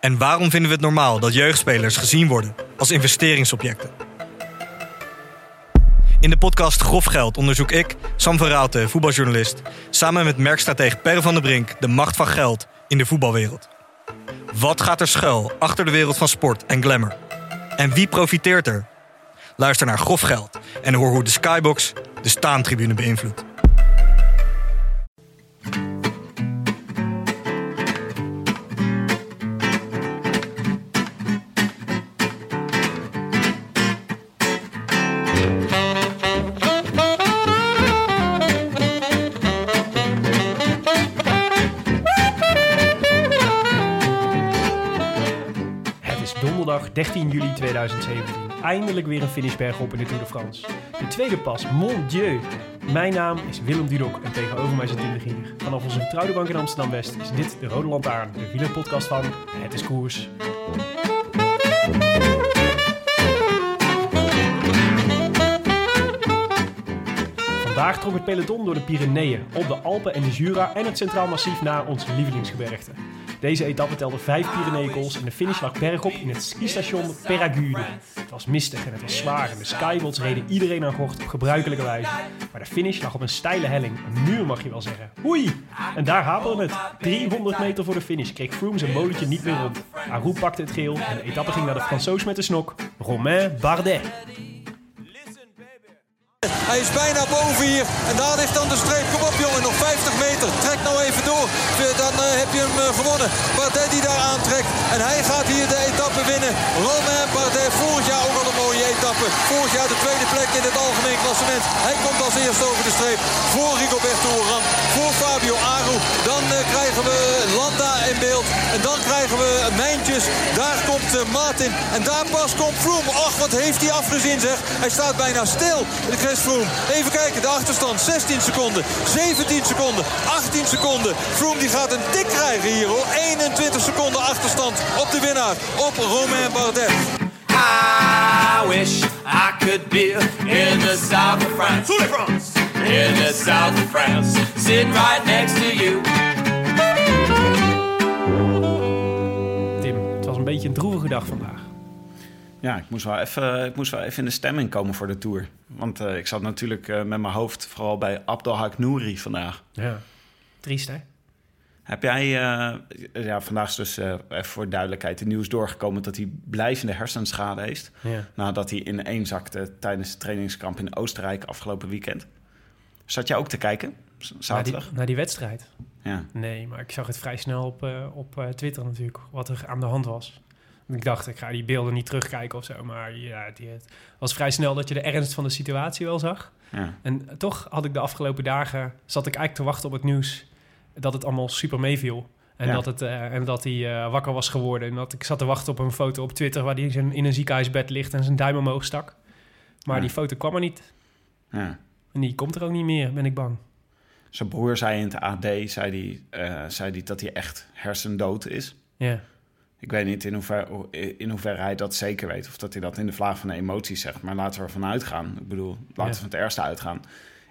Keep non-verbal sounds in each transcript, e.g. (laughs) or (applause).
En waarom vinden we het normaal dat jeugdspelers gezien worden als investeringsobjecten? In de podcast Grof Geld onderzoek ik, Sam van voetbaljournalist, samen met merkstratege Per van der Brink de macht van geld in de voetbalwereld. Wat gaat er schuil achter de wereld van sport en glamour? En wie profiteert er? Luister naar Grof Geld en hoor hoe de Skybox de staantribune beïnvloedt. Is donderdag 13 juli 2017. Eindelijk weer een finishberg op in de Tour de France. De tweede pas, mon dieu. Mijn naam is Willem Dudok en tegenover mij zit Tim Gier. Vanaf onze vertrouwde bank in Amsterdam-West is dit de Rode Lantaarn, de wielerpodcast van Het is Koers. Vandaag trok het peloton door de Pyreneeën, op de Alpen en de Jura en het Centraal Massief naar ons lievelingsgebergte. Deze etappe telde vijf Pyreneeënkools en de finish lag bergop in het skistation Peragude. Het was mistig en het was zwaar en de skybots reden iedereen aan gort op gebruikelijke wijze. Maar de finish lag op een steile helling, een muur mag je wel zeggen. Oei! En daar haperde het. 300 meter voor de finish kreeg Froome zijn molentje niet meer rond. Arou pakte het geel en de etappe ging naar de Fransoos met de snok, Romain Bardet. Hij is bijna boven hier. En daar ligt dan de streep. Kom op jongen, nog 50 meter. Trek nou even door. Dan eh, heb je hem eh, gewonnen. Bardet die daar aantrekt. En hij gaat hier de etappe winnen. Romain Bardet, vorig jaar ook al een mooie etappe. Vorig jaar de tweede plek in het algemeen klassement. Hij komt als eerste over de streep. Voor Rigoberto Urán. Voor Fabio Aru. Dan eh, krijgen we Landa in beeld. En dan krijgen we Mijntjes. Daar komt Martin. En daar pas komt Froome. Ach, wat heeft hij afgezien zeg. Hij staat bijna stil. Froome. Even kijken, de achterstand. 16 seconden. 17 seconden. 18 seconden. Froome die gaat een tik krijgen hier hoor. 21 seconden achterstand op de winnaar. Op Romain Bardet. I wish I could be in the south of France. In the south of France, sitting right next to you. Tim, het was een beetje een droevige dag vandaag. Ja, ik moest, wel even, ik moest wel even in de stemming komen voor de Tour. Want eh, ik zat natuurlijk eh, met mijn hoofd vooral bij Abdelhak Nouri vandaag. Ja. Triest, hè? Heb jij, eh, ja, vandaag is dus even voor duidelijkheid de nieuws doorgekomen dat hij blijvende hersenschade heeft. Ja. Nadat hij ineenzakte tijdens de trainingskamp in Oostenrijk afgelopen weekend. Zat jij ook te kijken? Z- Naar die, Zaterdag? naar die wedstrijd? Ja. Nee, maar ik zag het vrij snel op, op Twitter natuurlijk, wat er aan de hand was. Ik dacht, ik ga die beelden niet terugkijken of zo. Maar ja, die, het was vrij snel dat je de ernst van de situatie wel zag. ja. En toch had ik de afgelopen dagen, zat ik eigenlijk te wachten op het nieuws dat het allemaal super meeviel. En, Ja. dat, het, eh, en dat hij eh, wakker was geworden. En dat ik zat te wachten op een foto op Twitter waar hij in zijn- in een ziekenhuisbed ligt en zijn duim omhoog stak. Maar Ja. die foto kwam er niet. ja. En die komt er ook niet meer, ben ik bang. Zijn broer zei in het AD zei die, eh, zei die dat hij echt hersendood is. Ja, Ik weet niet in hoeverre, in hoeverre hij dat zeker weet. Of dat hij dat in de vlaag van de emoties zegt. Maar laten we ervan uitgaan. Ik bedoel, laten Ja. we van het ergste uitgaan.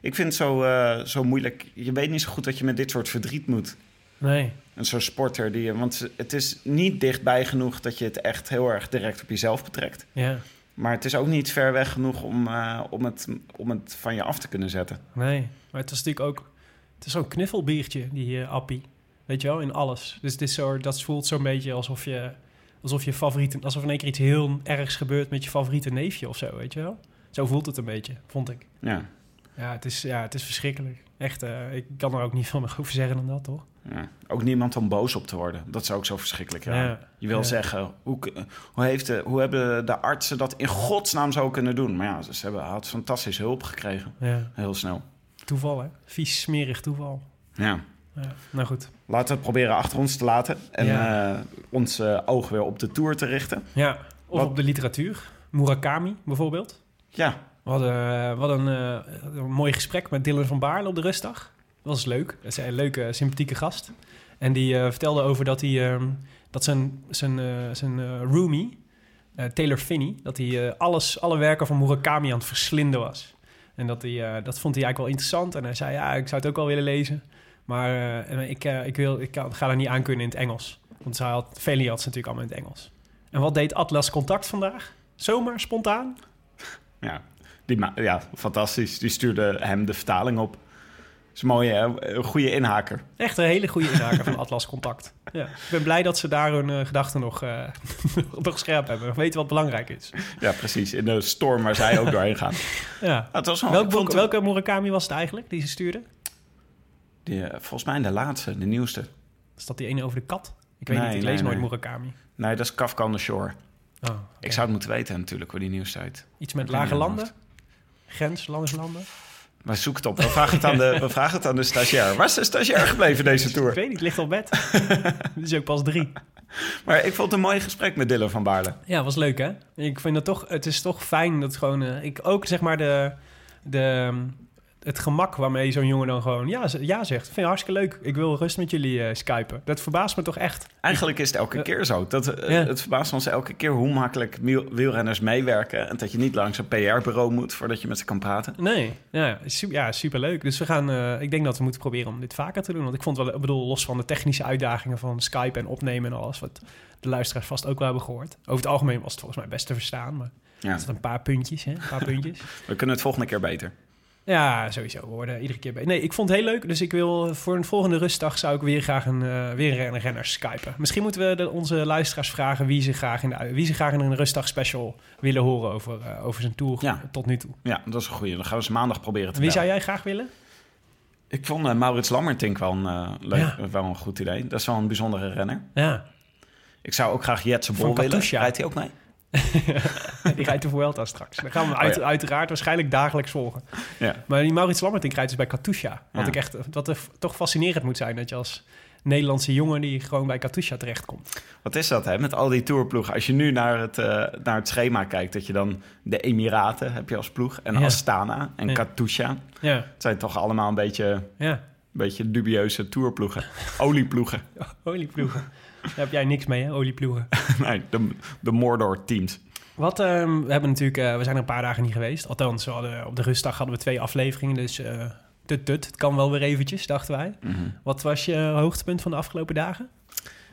Ik vind het zo, eh, zo moeilijk. Je weet niet zo goed dat je met dit soort verdriet moet. nee. En zo'n sporter die je... Want het is niet dichtbij genoeg dat je het echt heel erg direct op jezelf betrekt. Ja, Maar het is ook niet ver weg genoeg om, eh, om, het, om het van je af te kunnen zetten. nee. Maar het is natuurlijk ook... Het is zo'n knuffelbiertje, die eh, appie. Weet je wel, in alles. Dus het is zo, dat voelt zo'n beetje alsof je... Alsof je favoriete... Alsof in één keer iets heel ergs gebeurt met je favoriete neefje of zo, weet je wel? Zo voelt het een beetje, vond ik. Ja, Ja, het is, ja, het is verschrikkelijk. Echt, eh, ik kan er ook niet veel meer over zeggen dan dat, toch? ja. Ook niemand om boos op te worden. Dat is ook zo verschrikkelijk. Ja. Ja. Je wil Ja. zeggen, hoe, hoe, heeft de, hoe hebben de artsen dat in godsnaam zo kunnen doen? Maar ja, ze hebben had fantastische hulp gekregen. Ja, Heel snel. toeval, hè? Vies, smerig toeval. Ja. Ja, nou goed. Laten we het proberen achter ons te laten. En Ja. eh, ons eh, oog weer op de Tour te richten. Ja, of Wat- op de literatuur. Murakami bijvoorbeeld. Ja, We hadden, een, eh, een mooi gesprek met Dylan van Baarle op de rustdag. Dat was leuk. Dat is een leuke, sympathieke gast. En die vertelde over dat, hij, ehm, dat zijn, zijn, zijn roomie, Taylor Finney... dat hij alles, alle werken van Murakami aan het verslinden was. En dat, hij, dat vond hij eigenlijk wel interessant. En hij zei, ja, ik zou het ook wel willen lezen. Maar eh, ik, eh, ik, wil, ik ga er niet aan kunnen in het Engels. Want hij had, ze natuurlijk allemaal in het Engels. En wat deed Atlas Contact vandaag? Zomaar, spontaan? ja. Die ja, fantastisch. Die stuurde hem de vertaling op. is een mooie, een goede inhaker. Echt een hele goede inhaker van Atlas Contact. Ja. Ik ben blij dat ze daar hun eh, gedachten nog, eh, (laughs) nog scherp hebben. Weten wat belangrijk is. Ja, precies. In de storm waar zij ook doorheen gaan. Ja. Het was wel, welke Murakami was het eigenlijk die ze stuurde? Die, volgens mij de laatste, de nieuwste. Is dat die ene over de kat? Ik weet Nee, niet, ik nee, lees nooit nee. Murakami. Nee, dat is Kafka on the Shore. Oh. Ik zou het moeten weten natuurlijk, hoe die nieuwste uit. Iets met Ik lage landen? Grens, landerslanden? Maar zoek het op. We vragen het aan de, (laughs) we vragen het aan de stagiair. Waar is de stagiair gebleven deze Ik tour? weet niet, het ligt op bed. (laughs) Dit is ook pas drie. Maar ik vond het een mooi gesprek met Dylan van Baarle. Ja, was leuk hè? Ik vind dat toch, het is toch fijn dat gewoon, eh, ik ook zeg maar de, de, het gemak waarmee zo'n jongen dan gewoon ja, ja zegt. Vind je hartstikke leuk. Ik wil rust met jullie eh skypen. Dat verbaast me toch echt. Eigenlijk is het elke keer zo. Dat, eh. Het verbaast ons elke keer hoe makkelijk wiel- wielrenners meewerken. En dat je niet langs een PR-bureau moet voordat je met ze kan praten. Nee, ja, super, ja, superleuk. Dus we gaan, eh, ik denk dat we moeten proberen om dit vaker te doen. Want ik vond wel, ik bedoel, los van de technische uitdagingen van Skype en opnemen en alles, wat de luisteraars vast ook wel hebben gehoord. Over het algemeen was het volgens mij best te verstaan, maar Ja. er een paar puntjes, hè? Een paar (laughs) puntjes. We kunnen het volgende keer beter. Ja, sowieso. We worden iedere keer bij. Nee, ik vond het heel leuk. Dus ik wil voor een volgende rustdag zou ik weer graag een, eh, weer een renner skypen. Misschien moeten we de, onze luisteraars vragen wie ze graag in de, wie ze graag in een rustdag special willen horen over, eh, over zijn tour Ja. tot nu toe. Ja, dat is een goeie. Dan gaan we ze maandag proberen te Wie bellen. zou jij graag willen? Ik vond eh, Maurits Lammertink wel een, eh, leuk, Ja. wel een goed idee. Dat is wel een bijzondere renner. Ja, Ik zou ook graag Jetse Bol willen. Rijdt hij ook mee? (laughs) die rijdt de Vuelta straks. Dan gaan we hem uit, Oh ja. uiteraard waarschijnlijk dagelijks volgen. Ja. Maar die Maurits Lammertink rijdt dus bij Katusha. Wat, Ja. ik echt, wat er toch fascinerend moet zijn dat je als Nederlandse jongen die gewoon bij Katusha terechtkomt. Wat is dat, hè? Met al die tourploegen. Als je nu naar het, eh, naar het schema kijkt, dat je dan de Emiraten heb je als ploeg. En. Astana en. Katusha. Ja, Het zijn toch allemaal een beetje, een beetje dubieuze tourploegen. Olieploegen. (laughs) Olieploegen. Daar heb jij niks mee, hè? Olieploegen. (laughs) nee, de, de Mordor-teams. Wat, ehm, we hebben natuurlijk, eh, we zijn er een paar dagen niet geweest. Althans, we hadden, op de rustdag hadden we twee afleveringen, dus eh tut tut. Het kan wel weer eventjes, dachten wij. Wat was je hoogtepunt van de afgelopen dagen?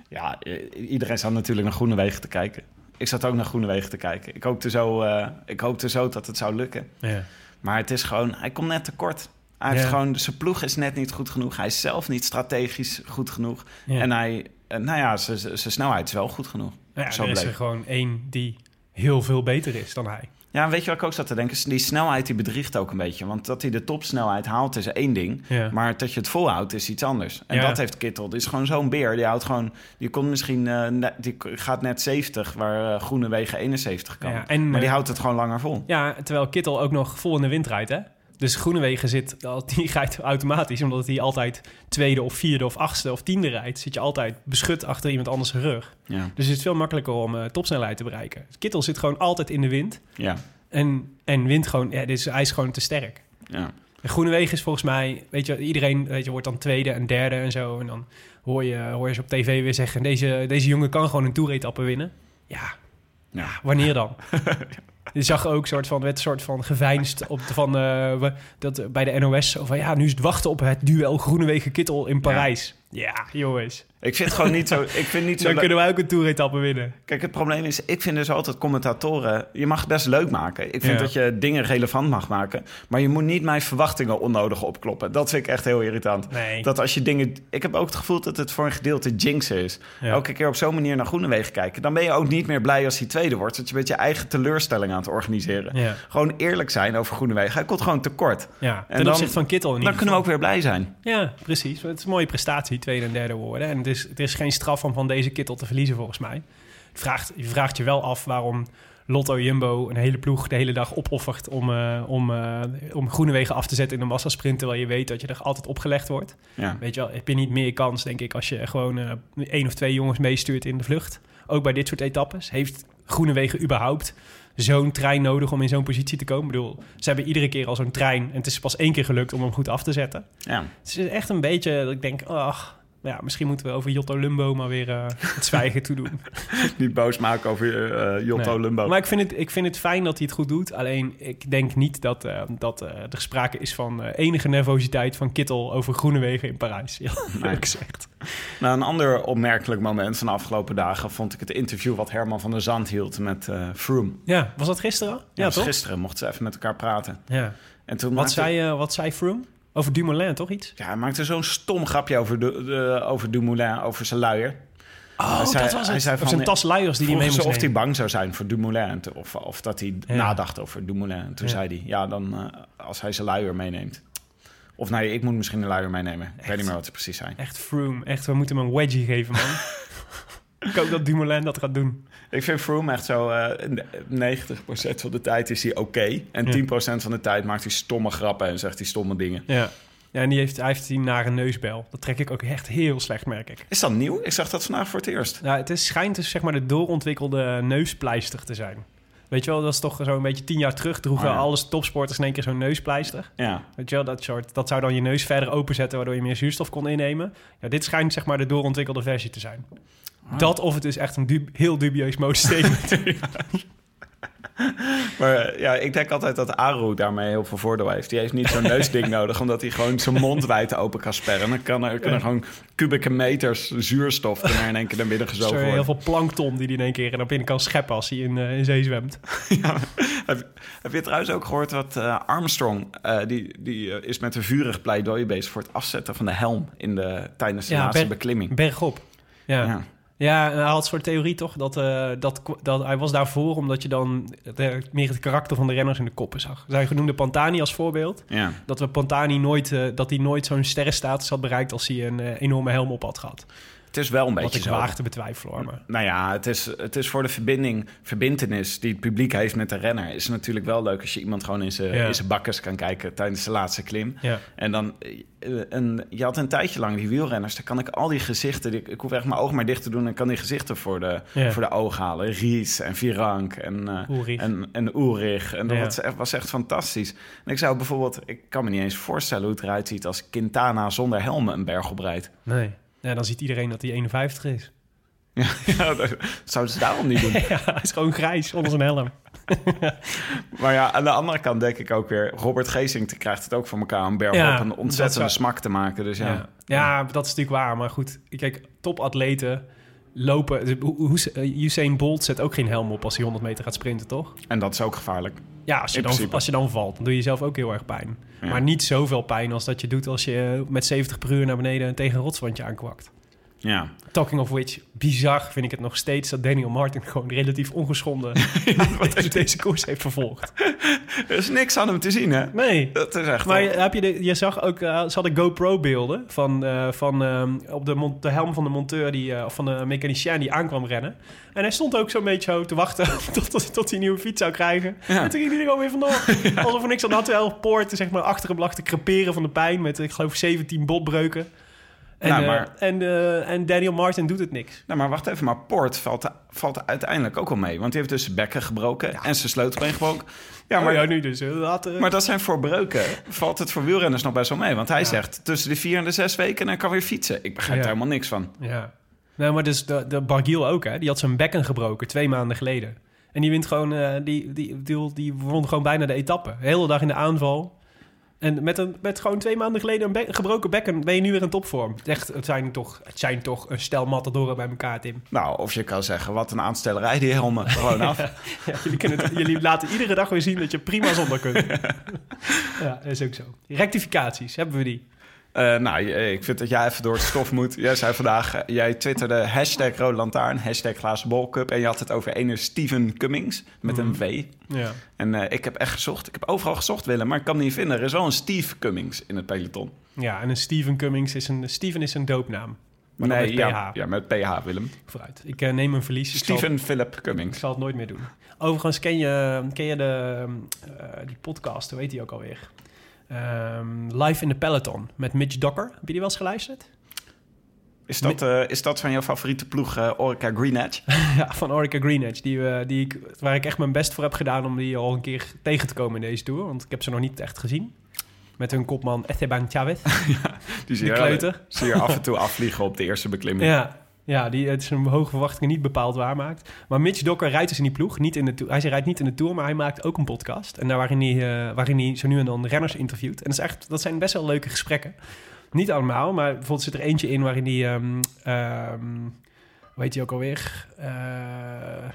Ja, iedereen zat natuurlijk naar Groenewegen te kijken. Ik zat ook naar Groenewegen te kijken. Ik hoopte, zo, eh, ik hoopte zo dat het zou lukken. Ja. Maar het is gewoon, hij komt net tekort. Hij heeft gewoon, zijn ploeg is net niet goed genoeg. Hij is zelf niet strategisch goed genoeg. Ja. En hij, nou ja, zijn- snelheid is wel goed genoeg. Ja, Zo er is er gewoon één die heel veel beter is dan hij. Ja, weet je wat ik ook zat te denken? Die snelheid die bedriegt ook een beetje. Want dat hij de topsnelheid haalt is één ding. Ja. Maar dat je het volhoudt is iets anders. En Ja. dat heeft Kittel. Die is gewoon zo'n beer. Die houdt gewoon... Die komt misschien... eh, die gaat net 70, waar eh Groenewegen 71 kan. Ja, en, maar die eh, houdt het gewoon langer vol. Ja, terwijl Kittel ook nog vol in de wind rijdt, hè? Dus Groenewegen zit, (laughs) die rijdt automatisch, omdat hij altijd tweede of vierde of achtste of tiende rijdt, zit je altijd beschut achter iemand anders rug. Ja. Dus het is veel makkelijker om eh, topsnelheid te bereiken. Kittel zit gewoon altijd in de wind Ja. en, en wint gewoon, ja, dus hij is gewoon te sterk. Ja. En Groenewegen is volgens mij, weet je, iedereen weet je, wordt dan tweede en derde en zo. En dan hoor je, hoor je ze op tv weer zeggen, deze, deze jongen kan gewoon een toeretappe winnen. Ja, Ja. wanneer dan? (laughs) (laughs) Je zag ook soort van, werd een soort van geveinsd op van, eh, dat, eh, bij de NOS. Van, ja, nu is het wachten op het duel Groenewegen-Kittel in Parijs. Ja, jongens. Ik vind het gewoon niet zo... (laughs) Ik vind niet zo Dan kunnen wij ook een toeretappe winnen. Kijk, het probleem is, ik vind dus altijd commentatoren... Je mag het best leuk maken. Ik vind Ja. dat je dingen relevant mag maken. Maar je moet niet mijn verwachtingen onnodig opkloppen. Dat vind ik echt heel irritant. Nee. Dat als je dingen... Ik heb ook het gevoel dat het voor een gedeelte jinxen is. Ja. Elke keer op zo'n manier naar Groenewegen kijken. Dan ben je ook niet meer blij als hij tweede wordt. Dat je met je eigen teleurstelling aan het organiseren. Ja. Gewoon eerlijk zijn over Groenewegen. Hij komt gewoon tekort. Ja, En dan- opzichte van Kittel in Dan kunnen we ook weer blij zijn. Ja, precies. Het is een mooie prestatie, tweede en derde worden. En het is, het is geen straf om van deze Kittel te verliezen, volgens mij. Het vraagt, je vraagt je wel af waarom Lotto Jumbo een hele ploeg de hele dag opoffert om, eh om, eh om Groenewegen af te zetten in een massasprint, terwijl je weet dat je er altijd opgelegd wordt. Ja. Weet je wel, heb je niet meer kans, denk ik, als je gewoon eh één of twee jongens meestuurt in de vlucht. Ook bij dit soort etappes. Heeft Groenewegen überhaupt zo'n trein nodig om in zo'n positie te komen? Ik bedoel, ze hebben iedere keer al zo'n trein en het is pas één keer gelukt om hem goed af te zetten. ja. Het is echt een beetje dat ik denk, ach, ja, misschien moeten we over Jotto Lumbo maar weer eh, het zwijgen toe doen. (laughs) Niet boos maken over eh Jotto Nee. Lumbo. Maar ik vind, het, ik vind het fijn dat hij het goed doet. Alleen ik denk niet dat, dat er sprake is van enige nervositeit van Kittel over Groenewegen in Parijs. Ja, eerlijk (laughs) gezegd. Nou, een ander opmerkelijk moment van de afgelopen dagen vond ik het interview wat Herman van der Zand hield met Froome. Ja, was dat gisteren? Ja, Ja, dus toch? gisteren mochten ze even met elkaar praten. Ja. En toen Wat, zei, wat zei Froome? Over Dumoulin, toch iets? ja, hij maakte zo'n stom grapje over, de, de- over Dumoulin, over zijn luier. Oh, Hij zei- dat was hij zei van, zijn tas luiers die hij mee moest of hij bang zou zijn voor Dumoulin. Of, of dat hij Ja. nadacht over Dumoulin. En toen Ja. zei hij, ja, dan eh, als hij zijn luier meeneemt. Of nee, ik moet misschien een luier meenemen. Ik weet niet meer wat ze precies zijn. Echt Froome. Echt, we moeten hem een wedgie geven, man. (laughs) ik hoop dat Dumoulin dat gaat doen. Ik vind Froome echt zo... eh 90% van de tijd is hij oké. en Ja. 10% van de tijd maakt hij stomme grappen en zegt hij stomme dingen. Ja. Ja, en die heeft, hij heeft die nare neusbel. Dat trek ik ook echt heel slecht, merk ik. Is dat nieuw? Ik zag dat vandaag voor het eerst. Ja, het is, schijnt dus zeg maar de doorontwikkelde neuspleister te zijn. Weet je wel, dat is toch zo'n beetje tien jaar terug droegen Oh ja. alle topsporters in één keer zo'n neuspleister. Ja. Weet je wel, dat, soort, dat zou dan je neus verder openzetten waardoor je meer zuurstof kon innemen. Ja, dit schijnt zeg maar de doorontwikkelde versie te zijn. Dat of het is echt een dub- heel dubieus modestatement. (laughs) (laughs) Maar eh, ja, ik denk altijd dat Aru daarmee heel veel voordeel heeft. Die heeft niet zo'n neusding (laughs) nodig, omdat hij gewoon zijn mond wijd open kan sperren. Dan kan er, kunnen gewoon kubieke meters zuurstof er in één keer naar binnen Zo gezogen heel worden. veel plankton die hij in één keer naar binnen kan scheppen als hij in, eh, in zee zwemt. Ja. Heb, heb je trouwens ook gehoord dat eh, Armstrong, die, die is met een vurig pleidooi bezig voor het afzetten van de helm in de, tijdens de Ja, laatste beklimming. Bergop. Ja. Ja. Ja, hij had een soort theorie toch dat, eh, dat, dat hij was daarvoor omdat je dan de- meer het karakter van de renners in de koppen zag. Zijn genoemde Pantani als voorbeeld. Ja. Dat we Pantani nooit, eh, dat hij nooit zo'n sterrenstatus had bereikt als hij een eh, enorme helm op had gehad. Het is wel een Wat beetje ik zo. waag te betwijfelen hoor. Maar. Nou ja, het is, het is voor de verbinding, verbintenis die het publiek heeft met de renner. Is natuurlijk wel leuk als je iemand gewoon in zijn Ja. in zijn bakkes kan kijken tijdens de laatste klim. Ja. En dan, eh, een, je had een tijdje lang die wielrenners, daar kan ik al die gezichten, die, ik hoef echt mijn ogen maar dicht te doen en kan die gezichten voor de, Ja. voor de ogen halen. Ries en Virank en, eh en, en Ulrich. En dat was, echt, was echt fantastisch. En ik zou bijvoorbeeld, ik kan me niet eens voorstellen hoe het eruit ziet als Quintana zonder helm een berg oprijdt. Nee. Ja, dan ziet iedereen dat hij 51 is. Ja, (laughs) ja, dat zouden ze daarom niet doen. (laughs) ja, hij is gewoon grijs onder zijn helm. (laughs) Maar ja, aan de andere kant denk ik ook weer... Robert Geesink krijgt het ook voor elkaar om berg Ja, op een ontzettende smak te maken. Dus ja, Ja. Ja. dat is natuurlijk waar. Maar goed, kijk, topatleten lopen... dus eh, Usain Bolt zet ook geen helm op als hij 100 meter gaat sprinten, toch? en dat is ook gevaarlijk. Ja, als je, In dan, principe. als je dan valt, dan doe je jezelf ook heel erg pijn. Ja. Maar niet zoveel pijn als dat je doet als je eh, met 70 per uur naar beneden tegen een rotswandje aankwakt. Ja, Talking of which, bizar vind ik het nog steeds dat Daniel Martin gewoon relatief ongeschonden (laughs) (laughs) deze, deze koers heeft vervolgd. (laughs) er is niks aan hem te zien, hè? Nee. Dat is echt... Maar wel- je- heb je, de, je zag ook, eh, ze hadden GoPro-beelden van, eh, van ehm, op de, helm van de monteur, die, eh, of van de mechanicien die aankwam rennen. En hij stond ook zo'n beetje te wachten tot, tot, tot hij een nieuwe fiets zou krijgen. Ja. En toen ging hij er gewoon weer vandoor. Alsof er niks aan had. Terwijl Poort zeg maar, achter hem lag te creperen van de pijn met, ik geloof, 17 botbreuken. En, Nou, maar- en, eh, en Daniel Martin doet het niks. Nou, maar wacht even. Maar Poort valt, valt uiteindelijk ook wel mee. Want die heeft dus zijn bekken gebroken en zijn sleutelbeen gebroken. Ja, Ja, maar, ja, nu dus. laat, eh, maar dat zijn voor breuken. Valt het voor wielrenners nog best wel mee. Want hij zegt tussen de vier en de zes weken en hij kan weer fietsen. Ik begrijp Ja. er helemaal niks van. Ja. Nou, maar dus de, de Bargiel ook, hè. Die had zijn bekken gebroken twee maanden geleden. En die wint gewoon, eh, die, die, die, die won gewoon bijna de etappe. De hele dag in de aanval. En met, een, met gewoon twee maanden geleden een be- gebroken bekken ben je nu weer in topvorm. Echt, het zijn toch, het zijn toch een stel matadoren bij elkaar, Tim. Nou, of je kan zeggen, wat een aanstellerij die helmen. Gewoon (laughs) af. Ja, jullie, kunnen het- jullie laten iedere dag weer zien dat je prima zonder kunt. (laughs) ja, dat is ook zo. Rectificaties, hebben we die? Eh, nou, je- ik vind dat jij even door het stof moet. (laughs) Jij zei vandaag, eh, jij twitterde hashtag Rode Lantaarn, hashtag Glazen. En je had het over ene Steven Cummings met een V. Ja. En eh, ik heb echt gezocht. Ik heb overal gezocht, Willem, maar ik kan hem niet vinden. Er is wel een Steve Cummings in het peloton. ja, en een Steven Cummings is een... Steven is een doopnaam. Maar nee, met ja, PH. ja, met PH, Willem. Vooruit. Ik eh, neem een verlies. Ik zal- Steven Philip Ik Cummings. zal het nooit meer doen. Overigens, ken je, ken je de, eh, die podcast, hoe heet die ook alweer? Ehm, Live in the Peloton met Mitch Docker. Heb je die wel eens geluisterd? Is dat, eh, is dat van jouw favoriete ploeg, eh, Orica Green Edge? (laughs) ja, van Orica Green Edge. Die, eh, die ik, waar ik echt mijn best voor heb gedaan om die al een keer tegen te komen in deze tour. Want ik heb ze nog niet echt gezien. Met hun kopman Esteban Chavez. (laughs) Die zie je, kleuter. zie je af en toe (laughs) afvliegen op de eerste beklimming. Ja, ja die het zijn hoge verwachtingen niet bepaald waarmaakt. Maar Mitch Docker rijdt dus in die ploeg. Niet in de. Hij rijdt niet in de Tour, maar hij maakt ook een podcast. En daar waarin hij, eh, waarin hij zo nu en dan renners interviewt. En dat, is echt, dat zijn best wel leuke gesprekken. Niet allemaal, maar bijvoorbeeld zit er eentje in waarin hij... ehm ehm, hoe heet hij ook alweer? Eh,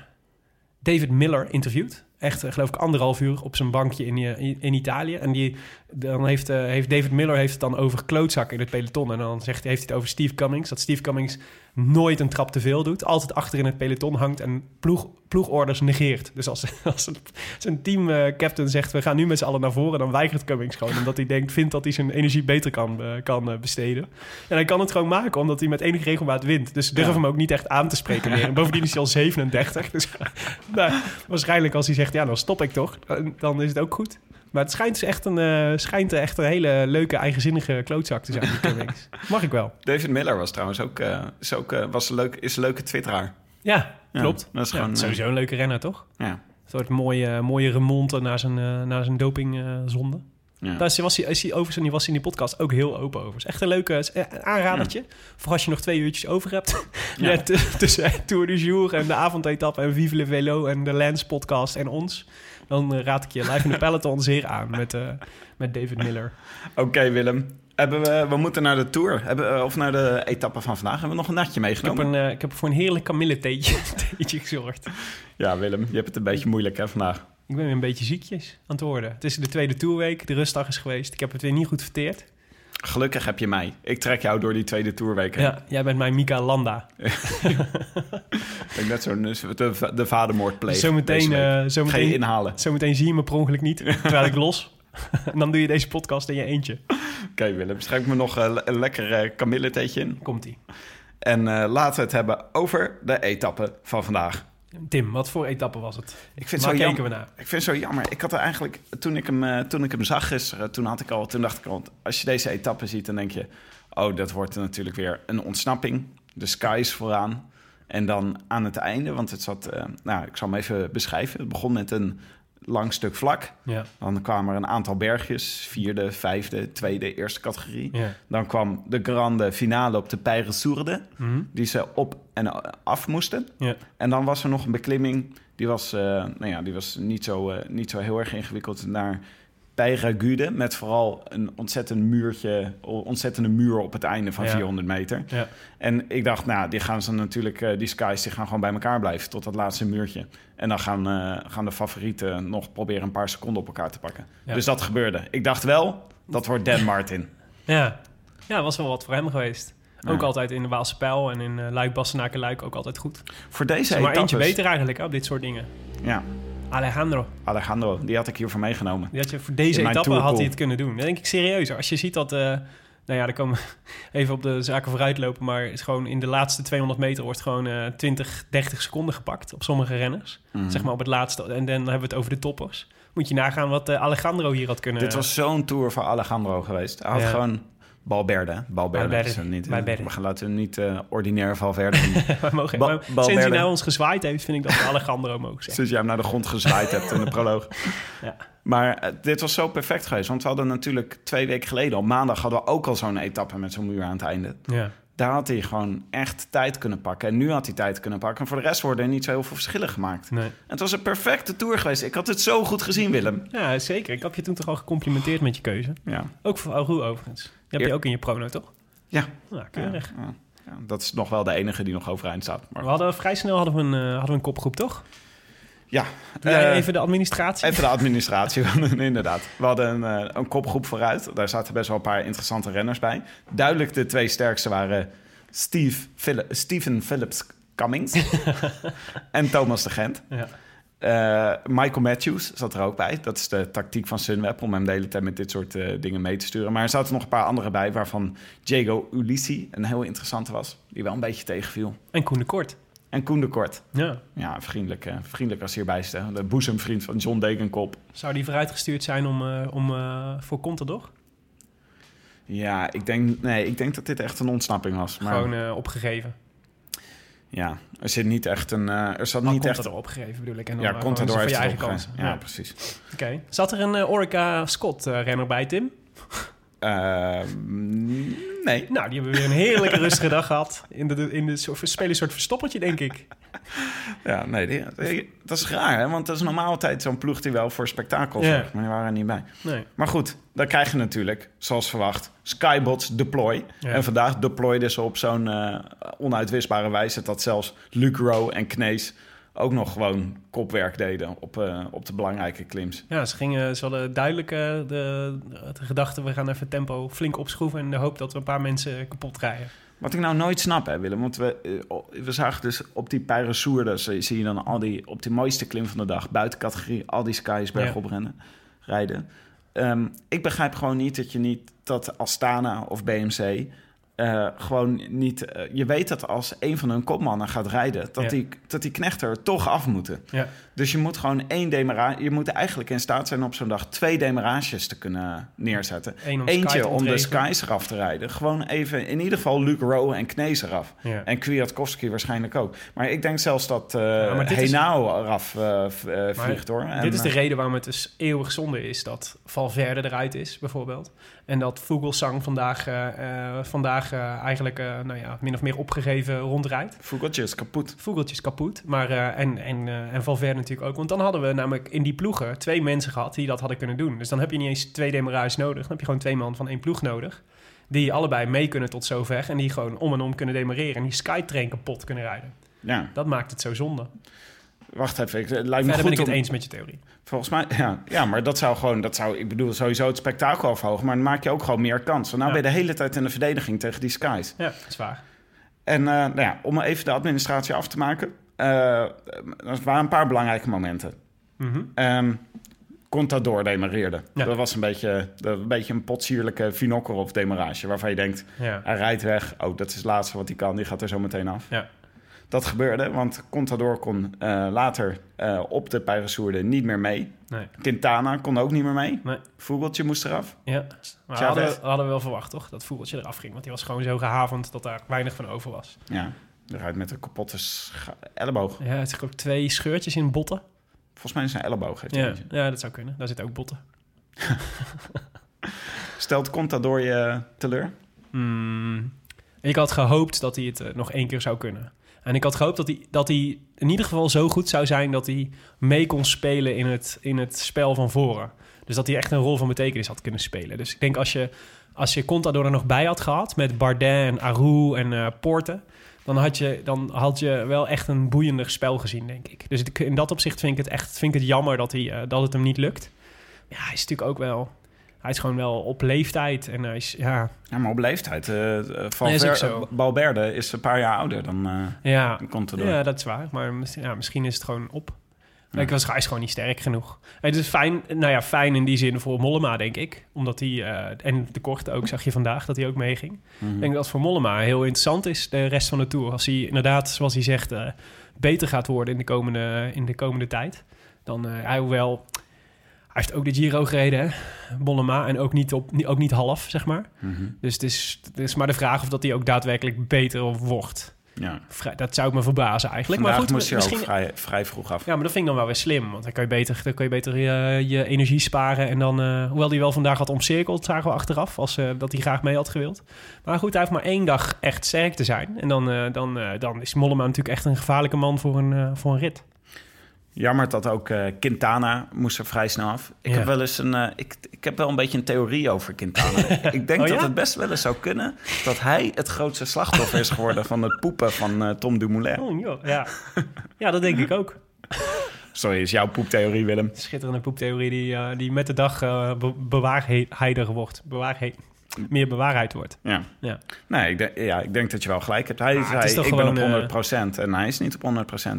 David Miller interviewt. Echt, eh, geloof ik, anderhalf uur op zijn bankje in, eh, in, Italië. En die, dan heeft, eh, heeft David Miller heeft het dan over klootzakken in het peloton. En dan zegt, heeft hij het over Steve Cummings. Dat Steve Cummings nooit een trap te veel doet. Altijd achter in het peloton hangt en ploeg, ploegorders negeert. Dus als, (laughs) als zijn teamcaptain zegt, we gaan nu met z'n allen naar voren... dan weigert Cummings gewoon. Omdat hij denkt, vindt dat hij zijn energie beter kan, kan besteden. En hij kan het gewoon maken, omdat hij met enige regelmaat wint. Dus durven hem ook niet echt aan te spreken meer. En bovendien is hij al 37. (laughs) Dus nou, waarschijnlijk als hij zegt, ja, dan stop ik toch. Dan- is het ook goed. Maar het schijnt, dus echt een, eh, schijnt echt een hele leuke, eigenzinnige klootzak te zijn. (laughs) Mag ik wel. David Miller was trouwens ook, eh, is, ook eh, was een leuk, is een leuke twitteraar. Ja, Ja, klopt. dat is gewoon, sowieso een leuke renner, toch? Ja. Een soort mooie, mooie remonte naar zijn, naar zijn dopingzonde. Ja. Daar was hij, is hij overigens, die was in die podcast ook heel open over. is echt een leuke een aanradertje. Voor als je nog twee uurtjes over hebt. Ja. Net eh, tussen Tour du Jour en de avondetappe en Vive le Velo en de Lens podcast en ons. Dan eh, raad ik je live in de peloton zeer aan met, eh, met David Miller. (laughs) Oké, Willem. Hebben we, we moeten naar de Tour, hebben, of naar de etappe van vandaag. Hebben we nog een natje Ik heb, meegenomen? een, eh, ik heb voor een heerlijk kamilletheetje (laughs) theetje gezorgd. Ja, Willem, je hebt het een beetje moeilijk hè, vandaag. Ik ben weer een beetje ziekjes aan het worden. Het is de tweede tourweek, de rustdag is geweest. Ik heb het weer niet goed verteerd. Gelukkig heb je mij. Ik trek jou door die tweede Tourweek. Ja, jij bent mijn Mika Landa. (laughs) (laughs) Ik net zo'n de, de vadermoord. Zometeen, Ga je zometeen, inhalen. zometeen zie je me per ongeluk niet, terwijl ik los. (laughs) en dan doe je deze podcast in je eentje. Oké, Willem. Schenk me nog eh, een lekker eh kamilletheetje in. Komt-ie. En laten we het hebben over de etappe van vandaag. Tim, wat voor etappe was het? Ik vind, Waar het zo jammer, we naar? ik vind het zo jammer. Ik had er eigenlijk, toen ik hem, eh, toen ik hem zag gisteren, toen, had ik al, toen dacht ik al, als je deze etappe ziet, dan denk je, oh, dat wordt natuurlijk weer een ontsnapping. De skies vooraan. En dan aan het einde, want het zat, eh, nou, ik zal hem even beschrijven. Het begon met een lang stuk vlak. Ja, Dan kwamen er een aantal bergjes, vierde, vijfde, tweede, eerste categorie. ja. Dan kwam de grande finale op de Peyre Sourde, Mhm. die ze op en af moesten. ja. En dan was er nog een beklimming. Die was, eh, nou ja, die was niet, zo, eh, niet zo heel erg ingewikkeld naar Peyragude. Met vooral een ontzettend muurtje, ontzettende muur op het einde van Ja. 400 meter. ja. En ik dacht, nou, die gaan ze natuurlijk, eh, die skies, die gaan gewoon bij elkaar blijven tot dat laatste muurtje. En dan gaan, eh, gaan de favorieten nog proberen een paar seconden op elkaar te pakken. Ja. Dus dat gebeurde. Ik dacht wel, dat wordt Dan Martin. (laughs) Ja, ja was wel wat voor hem geweest. Ook Ja. altijd in de Waalse Pijl en in uh, Luik, Bastenaken, Luik ook altijd goed. Voor deze Zeg maar eentje etappes- beter eigenlijk, op dit soort dingen. Ja, Alejandro, Alejandro, die had ik hiervoor meegenomen. die had je voor deze etappe had hij het kunnen doen. Dat denk ik serieus. Als je ziet dat... eh, nou ja, dan komen we (laughs) even op de zaken vooruit lopen. Maar het is gewoon in de laatste 200 meter wordt gewoon eh 20, 30 seconden gepakt op sommige renners. Mhm. Zeg maar op het laatste. En dan hebben we het over de toppers. Moet je nagaan wat eh, Alejandro hier had kunnen... Dit was zo'n tour voor Alejandro geweest. Hij had Ja. gewoon Balberde. Balberde. Is er niet. We gaan laten we niet eh, ordinair Valverde (laughs) wij mogen, Ba- Balberde. sinds hij naar ons gezwaaid heeft, vind ik dat we Alejandro mogen zeggen. Sinds jij hem naar de grond gezwaaid hebt in de proloog. (laughs) Ja. Maar eh, dit was zo perfect geweest. Want we hadden natuurlijk twee weken geleden... op maandag hadden we ook al zo'n etappe met zo'n muur aan het einde. Ja. Daar had hij gewoon echt tijd kunnen pakken. En nu had hij tijd kunnen pakken. En voor de rest worden er niet zo heel veel verschillen gemaakt. Nee. En het was een perfecte tour geweest. Ik had het zo goed gezien, Willem. Ja, zeker. Ik heb je toen toch al gecomplimenteerd met je keuze. Ja, Ook voor Aru overigens. Die heb je Eer- ook in je prono, toch? ja. Nou, keurig. ja, ja. Dat is nog wel de enige die nog overeind staat. Maar We hadden vrij snel hadden we een, eh, hadden we een kopgroep, toch? Ja, Doe jij eh, even de administratie? Even de administratie, (laughs) inderdaad. We hadden een, eh, een kopgroep vooruit. Daar zaten best wel een paar interessante renners bij. Duidelijk de twee sterkste waren Steve Philip, Steven Phillips Cummings (laughs) en Thomas de Gent. Ja. Eh, Michael Matthews zat er ook bij. Dat is de tactiek van Sunweb om hem de hele tijd met dit soort dingen mee te sturen. Maar er zaten nog een paar andere bij, waarvan Diego Ulissi een heel interessante was. Die wel een beetje tegenviel. En Koen de Kort. En Koen de Kort. Ja. Ja, vriendelijk, eh, vriendelijk als hierbij. De boezemvriend van John Degenkop. Zou die vooruitgestuurd zijn om, eh, om, eh, voor Contador? Ja, ik denk, nee, ik denk dat dit echt een ontsnapping was. Maar Gewoon eh, opgegeven. ja, er zit niet echt een... er zat Niet niet echt... Contador opgegeven bedoel ik. En dan Ja, Contador heeft voor je het eigen kansen. Ja, precies. Oké. Zat er een Orica Scott eh, renner bij, Tim? Eh, nee. Nou, die hebben weer een heerlijke (laughs) rustige dag gehad. In de, in de soort, spelen een soort verstoppertje, denk ik. Ja, nee, die- die- dat is raar, hè? Want dat is normaal altijd zo'n ploeg die wel voor spektakel zorgt. Maar die waren er niet bij. Nee. Maar goed, dan krijg je natuurlijk, zoals verwacht, Skybots deploy. Ja. En vandaag deployden ze op zo'n eh, onuitwisbare wijze... dat zelfs Luc Rowe en Knees ook nog gewoon kopwerk deden op, eh, op de belangrijke klims. Ja, ze, gingen, ze hadden duidelijk eh, de, de gedachte... we gaan even tempo flink opschroeven... in de hoop dat we een paar mensen kapot rijden. Wat ik nou nooit snap, hè, Willem. Want we, eh, we zagen dus op die Peyresourde... zie zie je dan al die, op die mooiste klim van de dag... buiten categorie, al die skies bergop rennen, rijden. Ehm, ik begrijp gewoon niet dat je niet... dat Astana of BMC... eh, gewoon niet... eh, je weet dat als een van hun kopmannen gaat rijden... dat, Ja. die, dat die knechten er toch af moeten. Ja. Dus je moet gewoon één demarage... Je moet eigenlijk in staat zijn op zo'n dag... twee demarages te kunnen neerzetten. Eén om Eentje om de skies eraf te rijden. Gewoon even, in ieder geval Luke Rowe en Knees eraf. Ja. En Kwiatkowski waarschijnlijk ook. Maar ik denk zelfs dat is- Henao eraf vliegt hoor. En, Dit is de reden waarom het dus eeuwig zonde is dat Valverde eruit is, bijvoorbeeld. En dat Vogelsang vandaag, eh, eh, vandaag eh, eigenlijk nou ja, min of meer opgegeven rondrijdt. Vogeltje is kapot. Vogeltjes kapot. Maar, en, en, en Valverde natuurlijk ook. Want dan hadden we namelijk in die ploegen twee mensen gehad die dat hadden kunnen doen. Dus dan heb je niet eens twee demarages nodig. Dan heb je gewoon twee man van één ploeg nodig. Die allebei mee kunnen tot zover. En die gewoon om en om kunnen demareren. En die Skytrain kapot kunnen rijden. Ja, Dat maakt het zo zonde. Wacht even. Ik, het lijkt me Verder ben goed ik het om- eens met je theorie. Volgens mij, ja, ja, maar dat zou gewoon, dat zou, ik bedoel, sowieso het spektakel afhogen. Maar dan maak je ook gewoon meer kans. Want nou Ja. ben je de hele tijd in de verdediging tegen die skies. Ja, dat is waar. En eh, nou ja, om even de administratie af te maken. eh, er waren een paar belangrijke momenten. Mhm. Ehm Contador demareerde. Ja. Dat was een beetje, een beetje een potsierlijke Vinokorov demarage. Waarvan je denkt, Ja. hij rijdt weg. Oh, dat is het laatste wat hij kan. Die gaat er zo meteen af. Ja. Dat gebeurde, want Contador kon eh, later eh, op de Peyresourde niet meer mee. Nee. Quintana kon ook niet meer mee. Nee. Vogeltje moest eraf. Ja, maar Chavez. hadden, we- hadden we wel verwacht, toch? Dat vogeltje eraf ging. Want die was gewoon zo gehavend dat daar weinig van over was. Ja, rijdt met een kapotte elleboog. Ja, het is ook twee scheurtjes in botten. Volgens mij is zijn elleboog. Heeft Ja, eentje. ja, dat zou kunnen. Daar zitten ook botten. (laughs) Stelt Contador je teleur? Hmm. Ik had gehoopt dat hij het eh, nog één keer zou kunnen. En ik had gehoopt dat hij, dat hij in ieder geval zo goed zou zijn... dat hij mee kon spelen in het, in het spel van voren. Dus dat hij echt een rol van betekenis had kunnen spelen. Dus ik denk als je, als je Contador er nog bij had gehad... met Bardet en Arou en eh Porte... Dan had, je, dan had je wel echt een boeiender spel gezien, denk ik. Dus in dat opzicht vind ik het echt vind ik het jammer dat, hij, eh, dat het hem niet lukt. Ja, hij is natuurlijk ook wel... Hij is gewoon wel op leeftijd en hij is... Ja, Ja, maar op leeftijd. is Valver- zo. Balberde is een paar jaar ouder dan eh ja, dan Contador. Ja, dat is waar. Maar ja, misschien is het gewoon op. Ja. Ik was, hij is gewoon niet sterk genoeg. Het is fijn, nou ja, fijn in die zin voor Mollema, denk ik. Omdat hij, en de korte ook, zag je vandaag dat hij ook meeging. Mhm. Ik denk dat het voor Mollema heel interessant is, de rest van de Tour. Als hij inderdaad, zoals hij zegt, beter gaat worden in de komende, in de komende tijd. Dan, eh, hij, hoewel, heeft ook de Giro gereden, hè? Mollema. En ook niet, op, ook niet half, zeg maar. Mhm. Dus het is, het is maar de vraag of dat hij ook daadwerkelijk beter wordt. Ja. Vrij- Dat zou ik me verbazen eigenlijk. Vandaag maar goed, moest je misschien... ook vrij, vrij vroeg af. Ja, maar dat vind ik dan wel weer slim. Want dan kan je beter, dan kan je, beter je, je energie sparen. En dan, eh, hoewel hij wel vandaag had omcirkeld, zagen we achteraf. Als, eh, dat hij graag mee had gewild. Maar goed, hij heeft maar één dag echt sterk te zijn. En dan, eh, dan, eh, dan is Mollema natuurlijk echt een gevaarlijke man voor een, eh, voor een rit. Jammer dat ook eh, Quintana moest er vrij snel af. Ik Ja. heb wel eens een, eh, ik, ik heb wel een beetje een theorie over Quintana. (laughs) ik denk Oh, dat ja? het best wel eens zou kunnen dat hij het grootste slachtoffer is geworden van het poepen van eh, Tom Dumoulin. Oh, joh, ja. ja, dat denk ik ook. Sorry, is jouw poeptheorie, Willem? Schitterende poeptheorie die, die met de dag be bewaarheider wordt. Bewaarheid, meer bewaarheid wordt. Ja. Ja. Nee, ik denk, ja, ik denk dat je wel gelijk hebt. Hij Ah, is toch ik gewoon, ben op eh, 100% en hij is niet op 100%.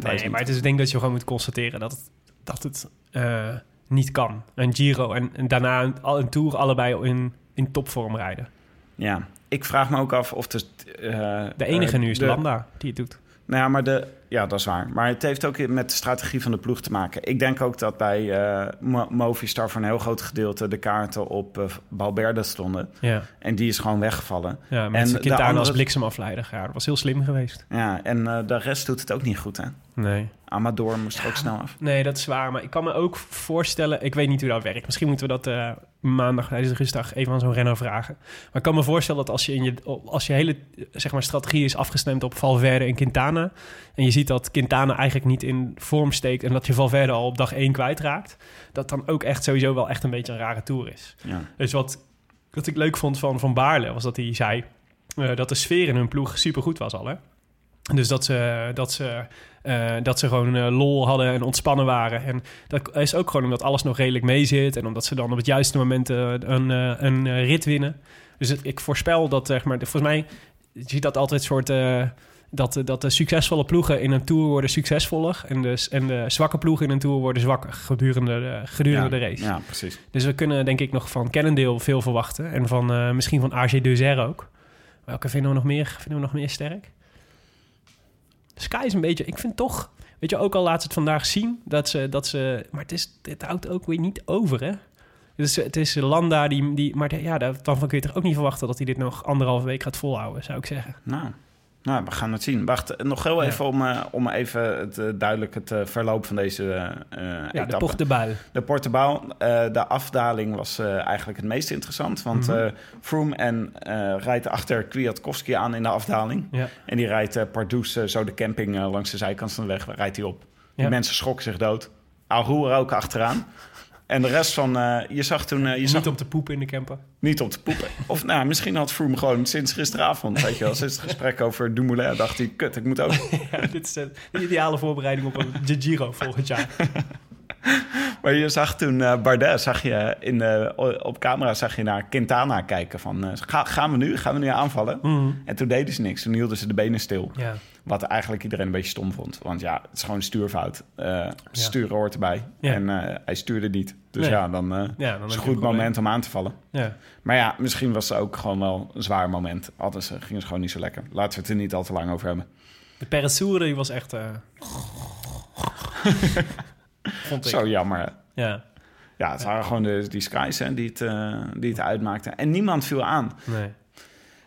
hij is Nee, maar het is, ik denk dat je gewoon moet constateren dat het dat het eh, niet kan. Een Giro en, en daarna een, een Tour allebei in, in topvorm rijden. Ja, ik vraag me ook af of de... eh, De enige eh, nu is de- Landa die het doet. Nou ja, maar de, ja, dat is waar. Maar het heeft ook met de strategie van de ploeg te maken. Ik denk ook dat bij Mo- Movistar voor een heel groot gedeelte de kaarten op eh Valverde stonden. Ja, En die is gewoon weggevallen. ja En de Quintana als andere- bliksemafleider. Ja, dat was heel slim geweest. Ja, en eh, de rest doet het ook niet goed, hè? Nee. Amador moest er ook snel af. Nee, dat is waar. Maar ik kan me ook voorstellen... Ik weet niet hoe dat werkt. Misschien moeten we dat maandag tijdens de rustdag even aan zo'n renner vragen. Maar ik kan me voorstellen dat als je, in je, als je hele zeg maar, strategie is afgestemd op Valverde en Quintana... en je ziet dat Quintana eigenlijk niet in vorm steekt... en dat je Valverde al op dag één kwijtraakt... dat dan ook echt sowieso wel echt een beetje een rare tour is. Ja. Dus wat, wat ik leuk vond van Van Baarle... was dat hij zei eh, dat de sfeer in hun ploeg supergoed was al, hè? Dus dat ze, dat ze, eh, dat ze gewoon eh, lol hadden en ontspannen waren. En dat is ook gewoon omdat alles nog redelijk mee zit. En omdat ze dan op het juiste moment eh, een, een rit winnen. Dus het- ik voorspel dat, zeg maar, volgens mij... Je ziet dat altijd soort... dat, de- dat de succesvolle ploegen in een tour worden succesvoller... en de, en de zwakke ploegen in een tour worden zwakker gedurende de, gedurende ja, de race. Ja, precies. Dus we kunnen denk ik nog van Cannondale veel verwachten. En van misschien van AG Deuzer ook. Welke vinden we nog meer, vinden we nog meer sterk? Sky is een beetje... Ik vind toch... Weet je, ook al laat ze het vandaag zien dat ze... Dat ze maar het, is, het houdt ook weer niet over, hè? Dus het is Landa die... die maar ja, daarvan kun je toch ook niet verwachten... dat hij dit nog anderhalve week gaat volhouden, zou ik zeggen. Nou, nou, we gaan het zien. Wacht, nog heel Ja. even om, eh, om even het, eh, duidelijk het eh, verloop van deze eh Ja, de etappe. De Buil. De Portebouw, eh, de afdaling was eh, eigenlijk het meest interessant. Want eh Froome en, eh, rijdt achter Kwiatkowski aan in de afdaling. Ja. En die rijdt eh Pardoes eh, zo de camping eh, langs de zijkant van de weg, rijdt hij op. Die mensen schrokken zich dood. Aru er ook achteraan. En de rest van, eh, je zag toen... eh, je zag Niet om te poepen in de camper. niet om te poepen. Of (laughs) nou, misschien had Froome gewoon sinds gisteravond, weet je wel, sinds het gesprek over Dumoulin, dacht hij, kut, ik moet ook. (laughs) Ja, dit is de ideale voorbereiding op een de Giro volgend jaar. (laughs) (laughs) Maar je zag toen eh Bardet, zag je in, de- op camera zag je naar Quintana kijken van, eh, ga, gaan we nu, gaan we nu aanvallen? En toen deden ze niks, toen hielden ze de benen stil. Ja. Wat eigenlijk iedereen een beetje stom vond. Want ja, het is gewoon stuurfout. Eh Sturen hoort erbij. Ja. En hij stuurde niet. Dus Nee. ja, dan, Ja, dan is heb een goed moment om aan te vallen. Ja. Maar ja, misschien was het ook gewoon wel een zwaar moment. Ze, gingen ze gewoon niet zo lekker. Laten we het er niet al te lang over hebben. De Peressoure die was echt... (laughs) vond ik. Zo jammer. Ja, Ja, het waren gewoon de, die skies hè, die, het, eh, die het uitmaakten. En niemand viel aan. nee.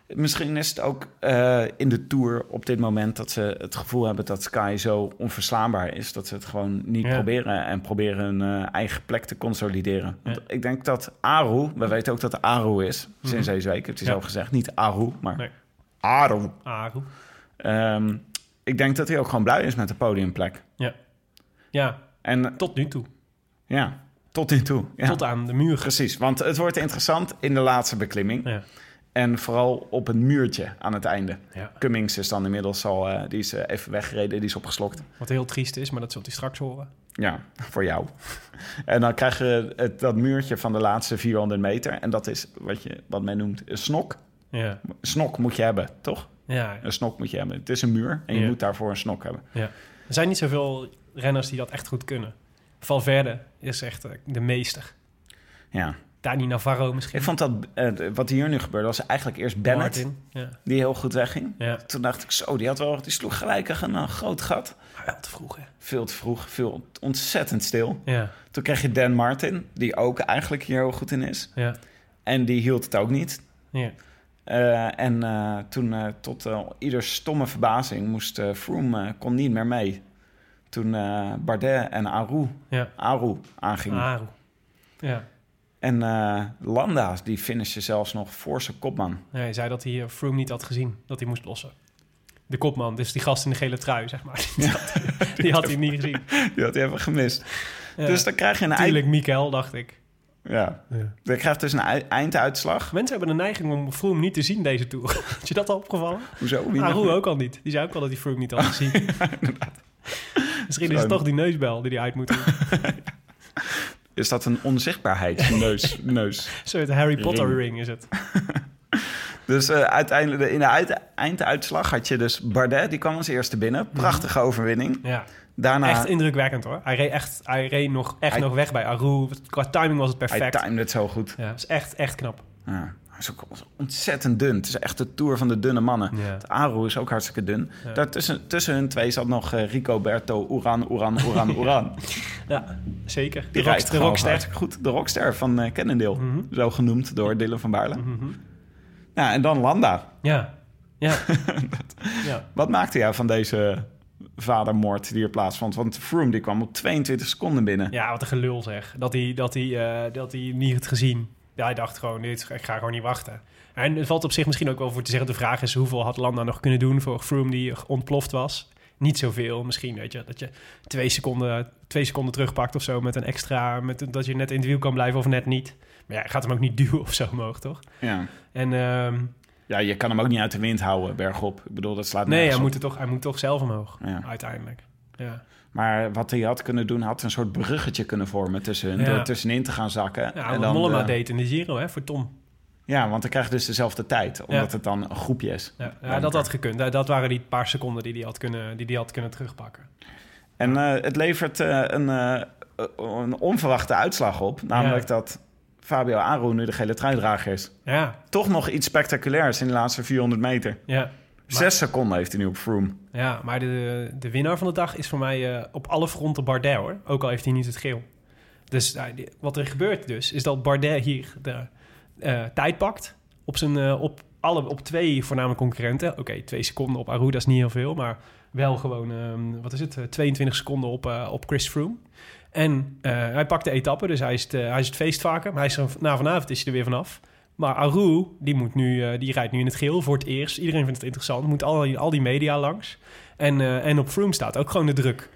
Misschien is het ook eh, in de Tour op dit moment... dat ze het gevoel hebben dat Sky zo onverslaanbaar is... dat ze het gewoon niet Ja. proberen... en proberen hun eh, eigen plek te consolideren. Want Ja. ik denk dat Aru... We weten ook dat Aru is, sinds deze week. Heeft hij Mhm. Ja. zelf gezegd. Niet Aru, maar Nee. Aru. Aru. Ehm, ik denk dat hij ook gewoon blij is met de podiumplek. Ja. Ja, En tot nu toe. ja, tot nu toe. Ja. Tot aan de muur. Precies, want het wordt interessant in de laatste beklimming. Ja. En vooral op een muurtje aan het einde. ja. Cummings is dan inmiddels al, eh, die is eh, even weggereden, die is opgeslokt. Wat heel triest is, maar dat zult u straks horen. Ja, voor jou. (laughs) en dan krijg je het, dat muurtje van de laatste 400 meter. En dat is wat, je, wat men noemt een snok. Ja. Snok moet je hebben, toch? Ja. Een snok moet je hebben. Het is een muur en je moet daarvoor een snok hebben. ja. Er zijn niet zoveel renners die dat echt goed kunnen. Valverde is echt eh, de meester. Ja. Dani Navarro misschien. Ik vond dat, eh, wat hier nu gebeurde, was eigenlijk eerst Bennett, Martin. Ja. die heel goed wegging. ja. Toen dacht ik zo, die, had wel, die sloeg gelijk een eh, groot gat. Maar wel te vroeg, hè? Veel te vroeg, veel ontzettend stil. Ja. Toen kreeg je Dan Martin, die ook eigenlijk hier heel goed in is. Ja. En die hield het ook niet. Ja. En toen, tot eh, ieder stomme verbazing, moest Froome kon niet meer mee. Toen eh, Bardet en Aru, Ja. Aru aangingen. Aru. Ja. En eh, Landa, die finishte zelfs nog voor zijn kopman. Ja, hij zei dat hij eh, Froome niet had gezien. Dat hij moest lossen. De kopman, dus die gast in de gele trui, zeg maar. Die (laughs) had, die had hij (laughs) niet gezien. (laughs) Die had hij even gemist. Ja. Dus dan krijg je een, Tuurlijk, Mikael, dacht ik. ja. Krijg je dus een ei- einduitslag. Mensen hebben de neiging om Froome niet te zien deze Tour. Had je dat al opgevallen? Hoezo? Wie Aru ook al niet. Die zei ook al dat hij Froome niet had gezien. Misschien is het toch die neusbel die hij uit moet doen. (laughs) Is dat een onzichtbaarheidsneus? neus? Soort (laughs) Harry Potter Ring. ring is het. (laughs) Dus eh, uiteindelijk, in de uit- einduitslag had je dus Bardet, die kwam als eerste binnen. Prachtige overwinning. Ja. Daarna, Echt indrukwekkend hoor. Hij reed, echt, hij reed nog, echt Hij- nog weg bij Aru. Qua timing was het hij perfect. timed het zo goed. Ja, dat is echt, echt knap. Ja. Is ook ontzettend dun. Het is echt de tour van de dunne mannen. Ja. Is ook hartstikke dun. Ja. Daartussen tussen hun twee zat nog eh, Rico Berto, Oeran, Oeran, Oeran, Oeran. (laughs) Ja, zeker. Die rock, rijdt de rockster. goed. De rockster van Cannondale. Mhm. Zo genoemd door Dylan van Baarle. Mhm. Ja, en dan Landa. Ja. Ja. (laughs) ja. Wat maakte jij van deze vadermoord die er plaatsvond? Want Froome die kwam op 22 seconden binnen. ja, wat een gelul zeg. Dat hij, dat hij, eh, dat hij niet had gezien. Ja, hij dacht gewoon, dit, ik ga gewoon niet wachten. En het valt op zich misschien ook wel voor te zeggen... de vraag is hoeveel had Landa nog kunnen doen voor Froome die ontploft was? Niet zoveel misschien, weet je. Dat je twee seconden, twee seconden terugpakt of zo met een extra... Met, dat je net in het wiel kan blijven of net niet. Maar ja, je gaat hem ook niet (laughs) duwen of zo omhoog, toch? Ja. En ehm, ja, je kan hem ook niet uit de wind houden, bergop. Ik bedoel, dat slaat nee, hij op. moet, er toch, hij moet toch zelf omhoog, Ja. uiteindelijk. Ja. Maar wat hij had kunnen doen, had een soort bruggetje kunnen vormen tussen hun. Door tussenin te gaan zakken. Ja, en wat dan Mollema de- deed in de Giro, hè, voor Tom. Ja, want dan krijg je dus dezelfde tijd. Omdat het dan een groepje is. Ja, ja, dat had gekund. Ja, Dat waren die paar seconden die hij had kunnen, die die had kunnen terugpakken. En eh, het levert eh, een, eh, een onverwachte uitslag op. Namelijk dat Fabio Aru nu de gele truidrager is. Ja, Toch nog iets spectaculairs in de laatste 400 meter. ja. Zes seconden heeft hij nu op Froome. Ja, maar de, de winnaar van de dag is voor mij eh, op alle fronten Bardet, hoor. Ook al heeft hij niet het geel. Dus die- wat er gebeurt dus, is dat Bardet hier de eh, tijd pakt. Op, zijn, eh, op, alle, op twee voorname concurrenten. Oké, twee seconden op Aru, dat is niet heel veel. Maar wel gewoon, ehm, wat is het, eh, 22 seconden op, op Chris Froome. En hij pakt de etappe, dus hij is, het, hij is het feest vaker. Maar hij is er, na vanavond is hij er weer vanaf. Maar Aru, die, moet nu, eh, die rijdt nu in het geel voor het eerst. Iedereen vindt het interessant. Moet al die, al die media langs. En, eh, en op Froome staat ook gewoon de druk.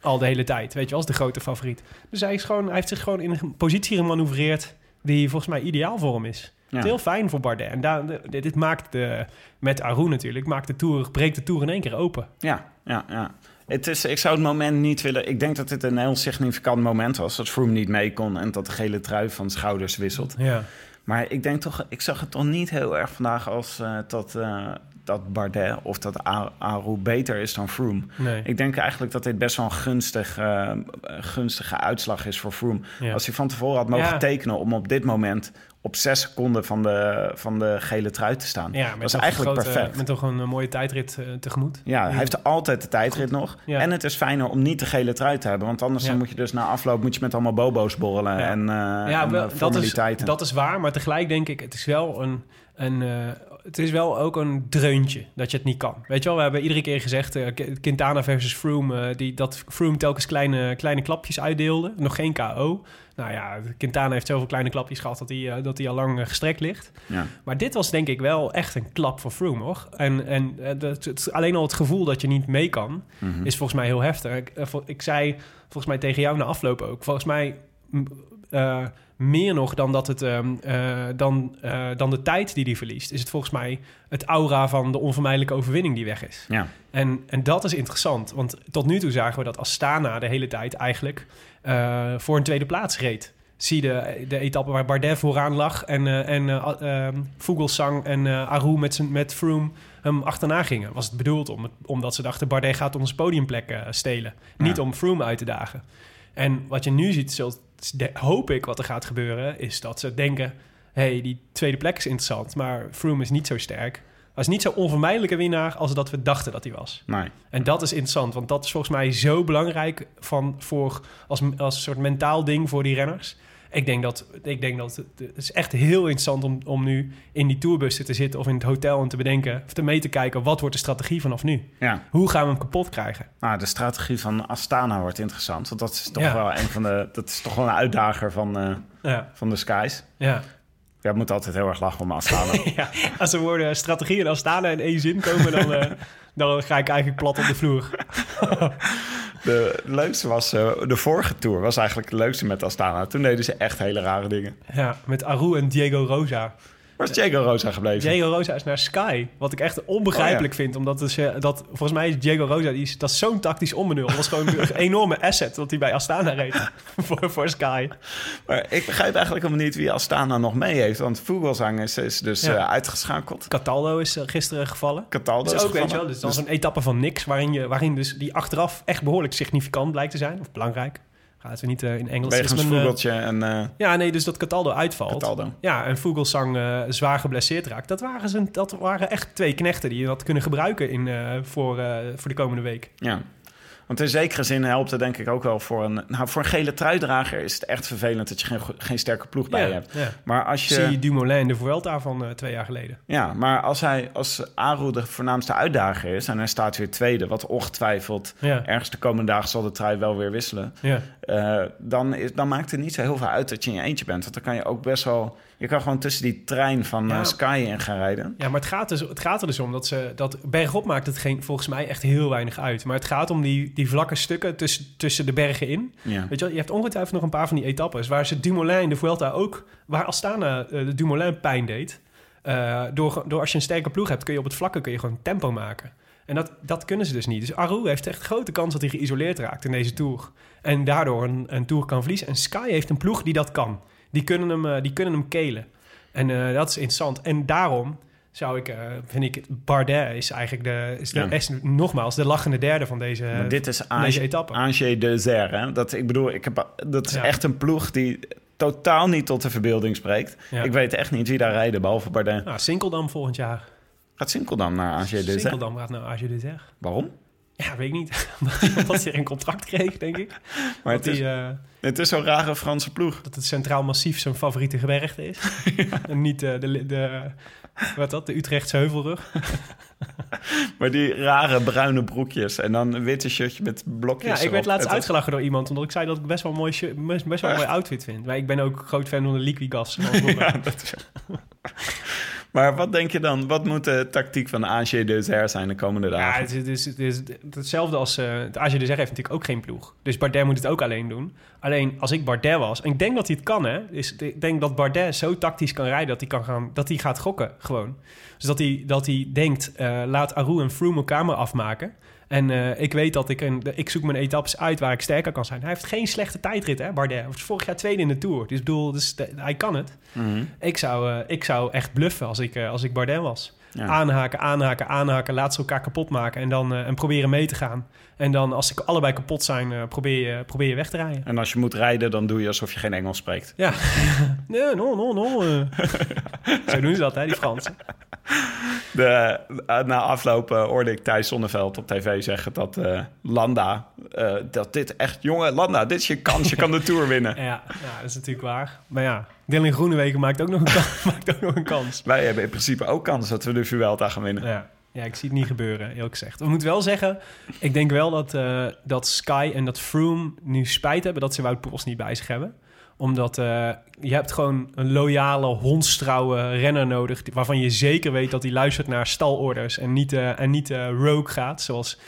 Al de hele tijd. Weet je als de grote favoriet. Dus hij, is gewoon, hij heeft zich gewoon in een positie gemanoeuvreerd... die volgens mij ideaal voor hem is. Ja. Het is heel fijn voor Bardet. En daar, dit maakt de, met Aru natuurlijk... Maakt de tour, breekt de Tour in één keer open. Ja, ja, ja. Het is, ik zou het moment niet willen... Ik denk dat dit een heel significant moment was. Dat Froome niet mee kon en dat de gele trui van schouders wisselt. Ja. Maar ik denk toch... Ik zag het toch niet heel erg vandaag als eh, dat, eh, dat Bardet of dat Aru beter is dan Froome. Nee. Ik denk eigenlijk dat dit best wel een gunstig, eh, gunstige uitslag is voor Froome. Ja. Als hij van tevoren had mogen Ja. tekenen om op dit moment op zes seconden van de, van de gele trui te staan. Ja, dat is eigenlijk grote- perfect. Met toch een eh, mooie tijdrit eh, tegemoet. Ja, hij heeft altijd de tijdrit nog. Ja. En het is fijner om niet de gele trui te hebben. Want anders Ja. dan moet je dus na afloop moet je met allemaal bobo's borrelen. Ja. En, ja, en wel, dat, is, dat is waar. Maar tegelijk denk ik, het is wel een... een het is wel ook een dreuntje dat je het niet kan. Weet je wel, we hebben iedere keer gezegd... eh, Quintana versus Froome... eh, die, dat Froome telkens kleine, kleine klapjes uitdeelde. Nog geen KO. Nou ja, Quintana heeft zoveel kleine klapjes gehad... dat hij, eh, dat hij al lang gestrekt ligt. ja. Maar dit was denk ik wel echt een klap voor Froome, hoor. En, en dat- het, alleen al het gevoel dat je niet mee kan... Mhm. is volgens mij heel heftig. Ik, ik zei volgens mij tegen jou na afloop ook... volgens mij eh, meer nog dan, dat het, ehm, eh, dan, eh, dan de tijd die hij verliest... is het volgens mij het aura van de onvermijdelijke overwinning die weg is. ja. En, en dat is interessant, want tot nu toe zagen we dat Astana de hele tijd eigenlijk voor een tweede plaats reed. Zie de, de etappe waar Bardet vooraan lag en, en eh, ehm, Vogelsang en Aru met, zijn, met Froome hem achterna gingen. Was het bedoeld om, omdat ze dachten Bardet gaat onze podiumplek stelen. Niet om Froome uit te dagen. En wat je nu ziet, zult, hoop ik wat er gaat gebeuren, is dat ze denken... hey, die tweede plek is interessant, maar Froome is niet zo sterk. Hij is niet zo onvermijdelijke winnaar als dat we dachten dat hij was. Nee. En dat is interessant, want dat is volgens mij zo belangrijk van, voor, als, als een soort mentaal ding voor die renners. Ik denk dat, ik denk dat het, is echt heel interessant om, om nu in die tourbussen te zitten of in het hotel en te bedenken, of te mee te kijken, wat wordt de strategie vanaf nu? Ja. Hoe gaan we hem kapot krijgen? Nou, de strategie van Astana wordt interessant. Want dat is toch Ja. wel een van de... Dat is toch wel een uitdager van, eh, Ja, van de skies. ja. Ja, moet altijd heel erg lachen om Astana. (laughs) ja. Als er woorden strategie en Astana in één zin komen, dan, eh, (laughs) dan ga ik eigenlijk plat op de vloer. (laughs) De leukste was, eh, de vorige tour was eigenlijk de leukste met Astana. Toen deden ze echt hele rare dingen. Ja, met Aru en Diego Rosa. Waar is Diego Rosa gebleven? Diego Rosa is naar Sky. Wat ik echt onbegrijpelijk Oh, ja. vind. Omdat dus, dat, volgens mij is Diego Rosa, die is, dat is zo'n tactisch onbenul. Dat was gewoon een (laughs) enorme asset dat hij bij Astana reed. (laughs) voor, voor Sky. Maar ik begrijp eigenlijk helemaal niet wie Astana nog mee heeft. Want Vogelsang is, is dus Ja. eh, uitgeschakeld. Cataldo is eh, gisteren gevallen. Cataldo Dus is ook, weet je wel, dus dan Dus- zo'n etappe van niks, waarin, je, waarin dus die achteraf echt behoorlijk significant blijkt te zijn. Of belangrijk. Gaat niet eh, in Engels. Wegens eh, Vogeltje en eh, ja, nee, dus dat Cataldo uitvalt. Cataldo. Ja, en Vogelsang zwaar geblesseerd raakt. Dat waren, zijn, dat waren echt twee knechten die je had kunnen gebruiken in, voor, voor de komende week. Ja. Want in zekere zin helpt het denk ik ook wel voor een... Nou, voor een gele truidrager is het echt vervelend dat je geen, geen sterke ploeg bij Ja, hebt. ja. Maar als je... Zie je Dumoulin de Vuelta van eh, twee jaar geleden. Ja, maar als hij als Aru de voornaamste uitdager is en hij staat weer tweede, wat ongetwijfeld Ja. ergens de komende dagen zal de trui wel weer wisselen, Ja. eh, dan, is, dan maakt het niet zo heel veel uit dat je in je eentje bent. Want dan kan je ook best wel, je kan gewoon tussen die trein van Ja. eh, Sky in gaan rijden. Ja, maar het gaat, dus, het gaat er dus om dat ze... Dat bergop maakt het geen, volgens mij echt heel weinig uit. Maar het gaat om die, die vlakke stukken tussen, tussen de bergen in. Ja. Weet je wel, je hebt ongetwijfeld nog een paar van die etappes... waar ze Dumoulin in de Vuelta ook... waar Astana eh, de Dumoulin pijn deed. Eh, door, door als je een sterke ploeg hebt... kun je op het vlakke kun je gewoon tempo maken. En dat, dat kunnen ze dus niet. Dus Aru heeft echt grote kans dat hij geïsoleerd raakt in deze Tour. En daardoor een, een Tour kan verliezen. En Sky heeft een ploeg die dat kan. Die kunnen hem, eh, die kunnen hem kelen. En eh, dat is interessant. En daarom zou ik, eh, vind ik, Bardet is eigenlijk de, is, de, Ja. is nogmaals de lachende derde van deze, Maar dit is deze Ange, etappe. Ange de Zer. Hè? Dat, ik bedoel, ik heb, dat is Ja. echt een ploeg die totaal niet tot de verbeelding spreekt. Ja. Ik weet echt niet wie daar rijden, behalve Bardet. Nou, Sinkeldam volgend jaar. Gaat Sinkel dan naar Ange de Zer? Sinkeldam gaat naar Age de Zer. Waarom? Ja, weet ik niet. (laughs) Omdat hij een contract kreeg, denk ik. (laughs) Maar het is, eh, het is zo'n rare Franse ploeg. dat het Centraal Massief zijn favoriete gebergte is. (laughs) En niet eh, de, de, wat dat, de Utrechtse heuvelrug. Maar die rare bruine broekjes en dan een witte shirtje met blokjes Ja, ik werd laatst uitgelachen door iemand... omdat ik zei dat ik best wel een mooi, shirt- best, best wel een mooi outfit vind. Maar ik ben ook groot fan van de Liquigas. Ja, dat is... maar wat denk je dan? Wat moet de tactiek van AG de Zer zijn de komende Ja, dagen? het is, het is, het is hetzelfde als... eh het AG heeft natuurlijk ook geen ploeg. Dus Bardet moet het ook alleen doen. Alleen als ik Bardet was... En ik denk dat hij het kan, hè. Dus ik denk dat Bardet zo tactisch kan rijden... dat hij, kan gaan, dat hij gaat gokken, gewoon. Dus dat hij, dat hij denkt... eh, laat Aru en Froome elkaar maar afmaken... En eh, ik weet dat ik een, ik zoek mijn etappes uit waar ik sterker kan zijn. Hij heeft geen slechte tijdrit, hè, Bardet. Hij was vorig jaar tweede in de Tour. Dus ik bedoel, dus, de- hij kan het. Mhm. Ik zou, eh, ik zou echt bluffen als ik, eh, als ik Bardet was. Ja. Aanhaken, aanhaken, aanhaken. Laat ze elkaar kapot maken en dan en proberen mee te gaan. En dan als ze allebei kapot zijn, probeer, je, probeer je weg te rijden. En als je moet rijden, dan doe je alsof je geen Engels spreekt. Ja, (laughs) nee, no, no, no. (laughs) Zo doen ze dat, hè, die Fransen. De, eh, na afloop eh, hoorde ik Thijs Zonneveld op tv zeggen dat eh, Landa... dat dit echt... Jongen, Landa, dit is je kans. Je kan de Tour winnen. (laughs) Ja, ja, dat is natuurlijk waar. Maar ja, Dylan Groenewegen maakt ook nog een, kans, (laughs) maakt ook nog een kans. Wij hebben in principe ook kans dat we de Vuelta gaan winnen. Ja. ja, ik zie het niet gebeuren, eerlijk gezegd. We moeten wel zeggen, ik denk wel dat, dat Sky en dat Froome nu spijt hebben dat ze Wout Poels niet bij zich hebben. Omdat eh, je hebt gewoon een loyale, hondstrouwe renner nodig... waarvan je zeker weet dat hij luistert naar stalorders... en niet, eh, en niet eh, rogue gaat, zoals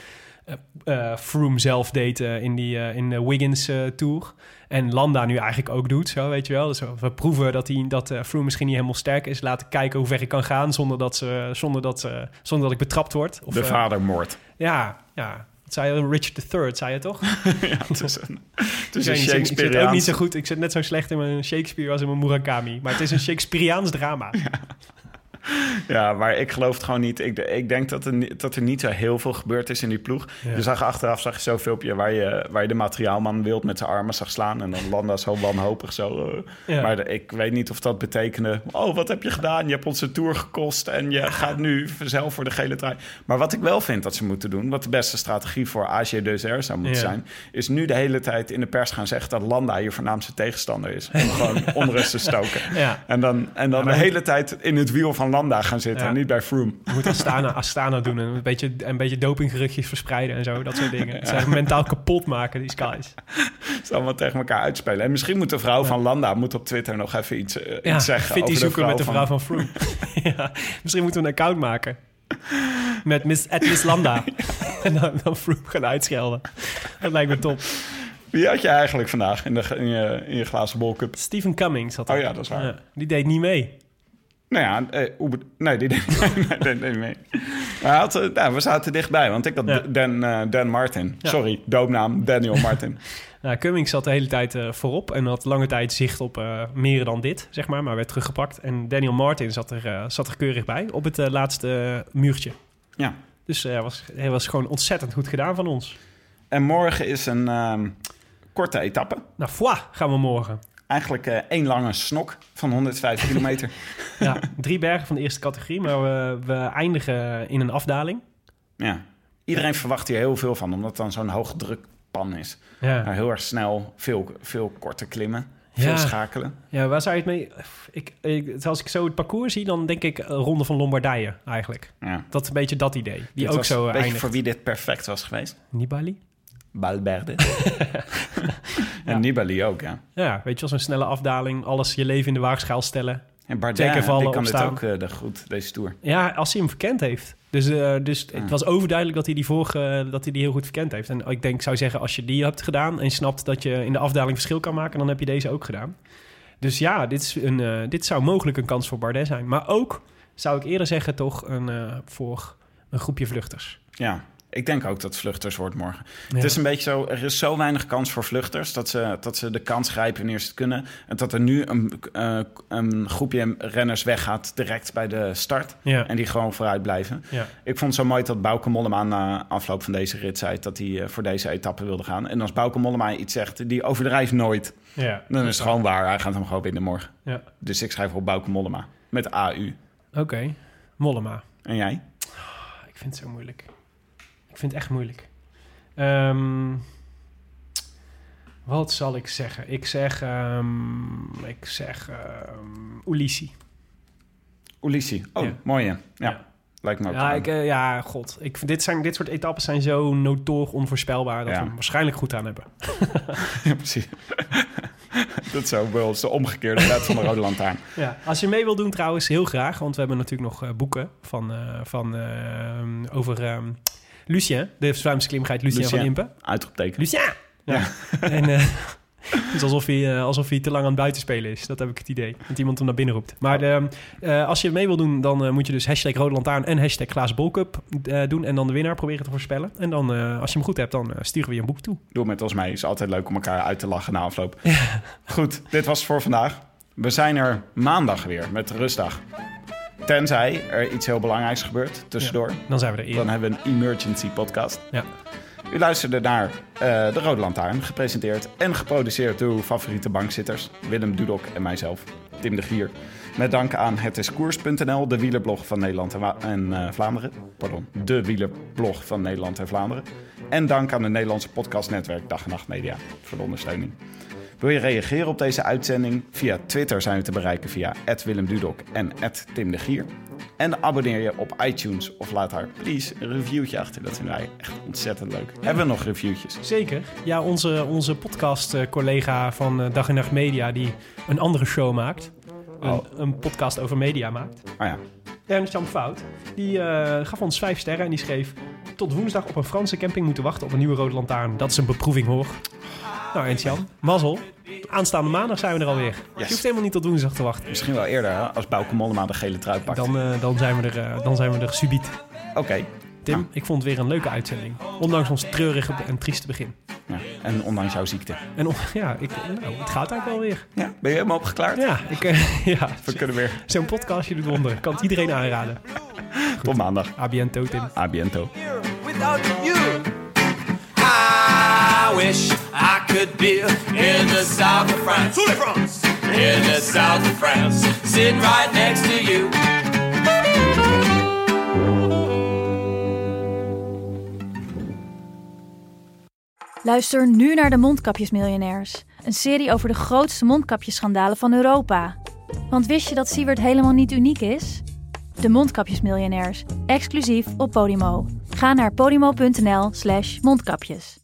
Froome zelf deed in, die, in de Wiggins Tour. En Landa nu eigenlijk ook doet, zo weet je wel. Dus we proeven dat, hij, dat Froome misschien niet helemaal sterk is. Laten kijken hoe ver ik kan gaan zonder dat, ze, zonder dat, zonder dat ik betrapt word. Of, De vadermoord. ja, ja. Zei Richard III, zei je toch? (laughs) ja, het is een, het is Ik, een zit ook niet zo goed. Ik zit net zo slecht in mijn Shakespeare als in mijn Murakami. Maar het is een (laughs) Shakespeareaans drama. Ja, (laughs) maar ik geloof het gewoon niet. Ik, ik denk dat er, dat er niet zo heel veel gebeurd is in die ploeg. Ja. Je zag achteraf zag je zo'n filmpje waar je, waar je de materiaalman wild met zijn armen zag slaan. En dan Landa zo wanhopig zo. eh. Ja. Maar de- ik weet niet of dat betekende... Oh, wat heb je gedaan? Je hebt onze tour gekost en je gaat nu zelf voor de gele trui. Maar wat ik wel vind dat ze moeten doen... wat de beste strategie voor AG de Zer zou moeten Ja. zijn... is nu de hele tijd in de pers gaan zeggen... dat Landa je voornaamste tegenstander is. Om gewoon (laughs) onrust te stoken. Ja. En dan, en dan de hele tijd in het wiel van Landa gaan zitten Ja. en niet bij Froome. Je moet Astana, Astana doen en een beetje, een beetje dopinggeruchtjes verspreiden en zo. Dat soort dingen. Het zijn mentaal kapot maken, die skies. Ze allemaal tegen elkaar uitspelen. En misschien moet de vrouw van Landa moet op Twitter nog even iets, eh, Ja, iets zeggen. fit die over zoeken met de vrouw van Froome. (laughs) ja, misschien moeten we een account maken. Met Miss, at Miss Landa. (laughs) en dan, dan Froome gaan uitschelden. Dat lijkt me top. Wie had je eigenlijk vandaag in, de, in, je, in je glazen bolcup? Stephen Cummings had Oh ja, dat is waar. die deed niet mee. Nou ja, eh, nee, die deed (laughs) nee, nee, nee, nee. Maar hij had, eh, nou, we zaten dichtbij, want ik had Ja. Dan, eh, Dan Martin. Ja. Sorry, doopnaam Daniel Martin. (laughs) Nou, Cummings zat de hele tijd eh, voorop en had lange tijd zicht op meer dan dit, zeg maar, maar werd teruggepakt. En Daniel Martin zat er, zat er keurig bij op het laatste muurtje. ja. Dus hij was, hij was gewoon ontzettend goed gedaan van ons. En morgen is een ehm, korte etappe. Nou, foie, gaan we morgen. Eigenlijk eh, één lange snok van 105 (laughs) kilometer. Ja, drie bergen van de eerste categorie, maar we, we eindigen in een afdaling. Ja. Iedereen verwacht hier heel veel van, omdat het dan zo'n hoge drukpan is. Ja. Nou, heel erg snel, veel, veel korte klimmen, veel Ja. schakelen. Ja, waar zou je het mee... Ik, ik, als ik zo het parcours zie, dan denk ik eh, Ronde van Lombardije eigenlijk. Ja. Dat is een beetje dat idee. Die Dit ook zo een eindigt. voor wie dit perfect was geweest. Nibali? Balberde. (laughs) en Nibali ook, ja. Ja, weet je wel, zo'n snelle afdaling. Alles je leven in de waagschaal stellen. En Bardet, vallen, die kan dit opstaan. ook eh, de goed, deze Tour. Ja, als hij hem verkend heeft. Dus, eh, dus het was overduidelijk dat hij die vorige dat hij die heel goed verkend heeft. En ik denk, ik zou zeggen, als je die hebt gedaan en je snapt dat je in de afdaling verschil kan maken, dan heb je deze ook gedaan. Dus ja, dit, is een, eh, dit zou mogelijk een kans voor Bardet zijn. Maar ook, zou ik eerder zeggen, toch een, eh, voor een groepje vluchters. Ja, ik denk ook dat vluchters wordt morgen. Ja. Het is een beetje zo, er is zo weinig kans voor vluchters... dat ze, dat ze de kans grijpen wanneer ze het kunnen. En dat er nu een, eh, een groepje renners weggaat direct bij de start... Ja. en die gewoon vooruit blijven. Ja. Ik vond het zo mooi dat Bauke Mollema na afloop van deze rit zei... dat hij eh, voor deze etappe wilde gaan. En als Bauke Mollema iets zegt, die overdrijft nooit... Ja. dan is het gewoon waar. Hij gaat hem gewoon winnen morgen. Ja. Dus ik schrijf op Bauke Mollema. Met AU. Oké, Mollema. En jij? Ik vind het zo moeilijk. Ik vind het echt moeilijk. Ehm, wat zal ik zeggen? Ik zeg, ehm, ik zeg um, Ulissi. Ulissi. Oh, Ja. mooi? Ja, Ja. lijkt me ook. Ja, ik, eh, ja, god. Ik dit, zijn, dit soort etappes zijn zo notoor onvoorspelbaar... dat Ja. we hem waarschijnlijk goed aan hebben. (laughs) Ja, precies. (laughs) dat is zo wel eens de omgekeerde (laughs) wet van de Rode Lantaarn. Ja. Als je mee wil doen trouwens, heel graag. Want we hebben natuurlijk nog eh, boeken van, eh, van, ehm, over ehm, Lucien. De Vlaamse klimgeit Lucien, Lucien. van Impe. Uitroepteken. Lucien! Ja. (laughs) en eh, het is alsof hij, eh, alsof hij te lang aan het buitenspelen is. Dat heb ik het idee. Dat iemand hem naar binnen roept. Maar de, eh, als je mee wil doen, dan moet je dus hashtag Rode Lantaarn en hashtag Glazen Bolcup doen. En dan de winnaar proberen te voorspellen. En dan, als je hem goed hebt, dan sturen we je een boek toe. Doe met ons mee. is altijd leuk om elkaar uit te lachen na afloop. Goed, dit was het voor vandaag. We zijn er maandag weer met rustdag. Tenzij er iets heel belangrijks gebeurt tussendoor. Dan zijn we er Dan hebben we een emergency podcast. Ja. U luisterde naar eh, De Rode Lantaarn, gepresenteerd en geproduceerd door uw favoriete bankzitters, Willem Dudok en mijzelf, Tim de Gier. Met dank aan hetiskoers.nl, de wielerblog van Nederland en, Wa- en eh, Vlaanderen. Pardon, de wielerblog van Nederland en Vlaanderen. En dank aan het Nederlandse podcastnetwerk Dag en Nacht Media voor de ondersteuning. Wil je reageren op deze uitzending? Via Twitter zijn we te bereiken via Willem Dudok en Tim de Gier. En abonneer je op iTunes of laat daar please een reviewtje achter. Dat vinden wij echt ontzettend leuk. Hebben we nog reviewtjes? Zeker. Ja, onze, onze podcast-collega van eh, Dag en Nacht Media... die een andere show maakt. Een, Oh. een podcast over media maakt. Oh ja, Ernst-Jan Fout. Die eh, gaf ons vijf sterren en die schreef... Tot woensdag op een Franse camping moeten wachten op een nieuwe rode lantaarn. Dat is een beproeving hoor. Nou Ernst-Jan, mazzel. Aanstaande maandag zijn we er alweer. Je hoeft helemaal niet tot woensdag te wachten. misschien wel eerder hè, als Bauke Mollema de gele trui pakt. Dan, eh, dan, zijn we er, eh, dan zijn we er subiet. Oké, Tim, Nou. ik vond het weer een leuke uitzending. Ondanks ons treurige en trieste begin. ja. en ondanks jouw ziekte. En on- (laughs) ja, ik, nou, het gaat eigenlijk wel weer. Ja, ben je helemaal opgeklaard? Ja, ik, eh, (laughs) ja We kunnen weer. zo'n podcastje doet wonderen. Kan het iedereen aanraden. Tot maandag. A biento, Tim. A biento. without you. I wish I could be in the south of France. In the south of France, sitting right next to you. Luister nu naar de Mondkapjesmiljonairs. Een serie over de grootste mondkapjesschandalen van Europa. Want wist je dat Siewert helemaal niet uniek is? De Mondkapjesmiljonairs, exclusief op Podimo. Ga naar podimo.nl slash mondkapjes.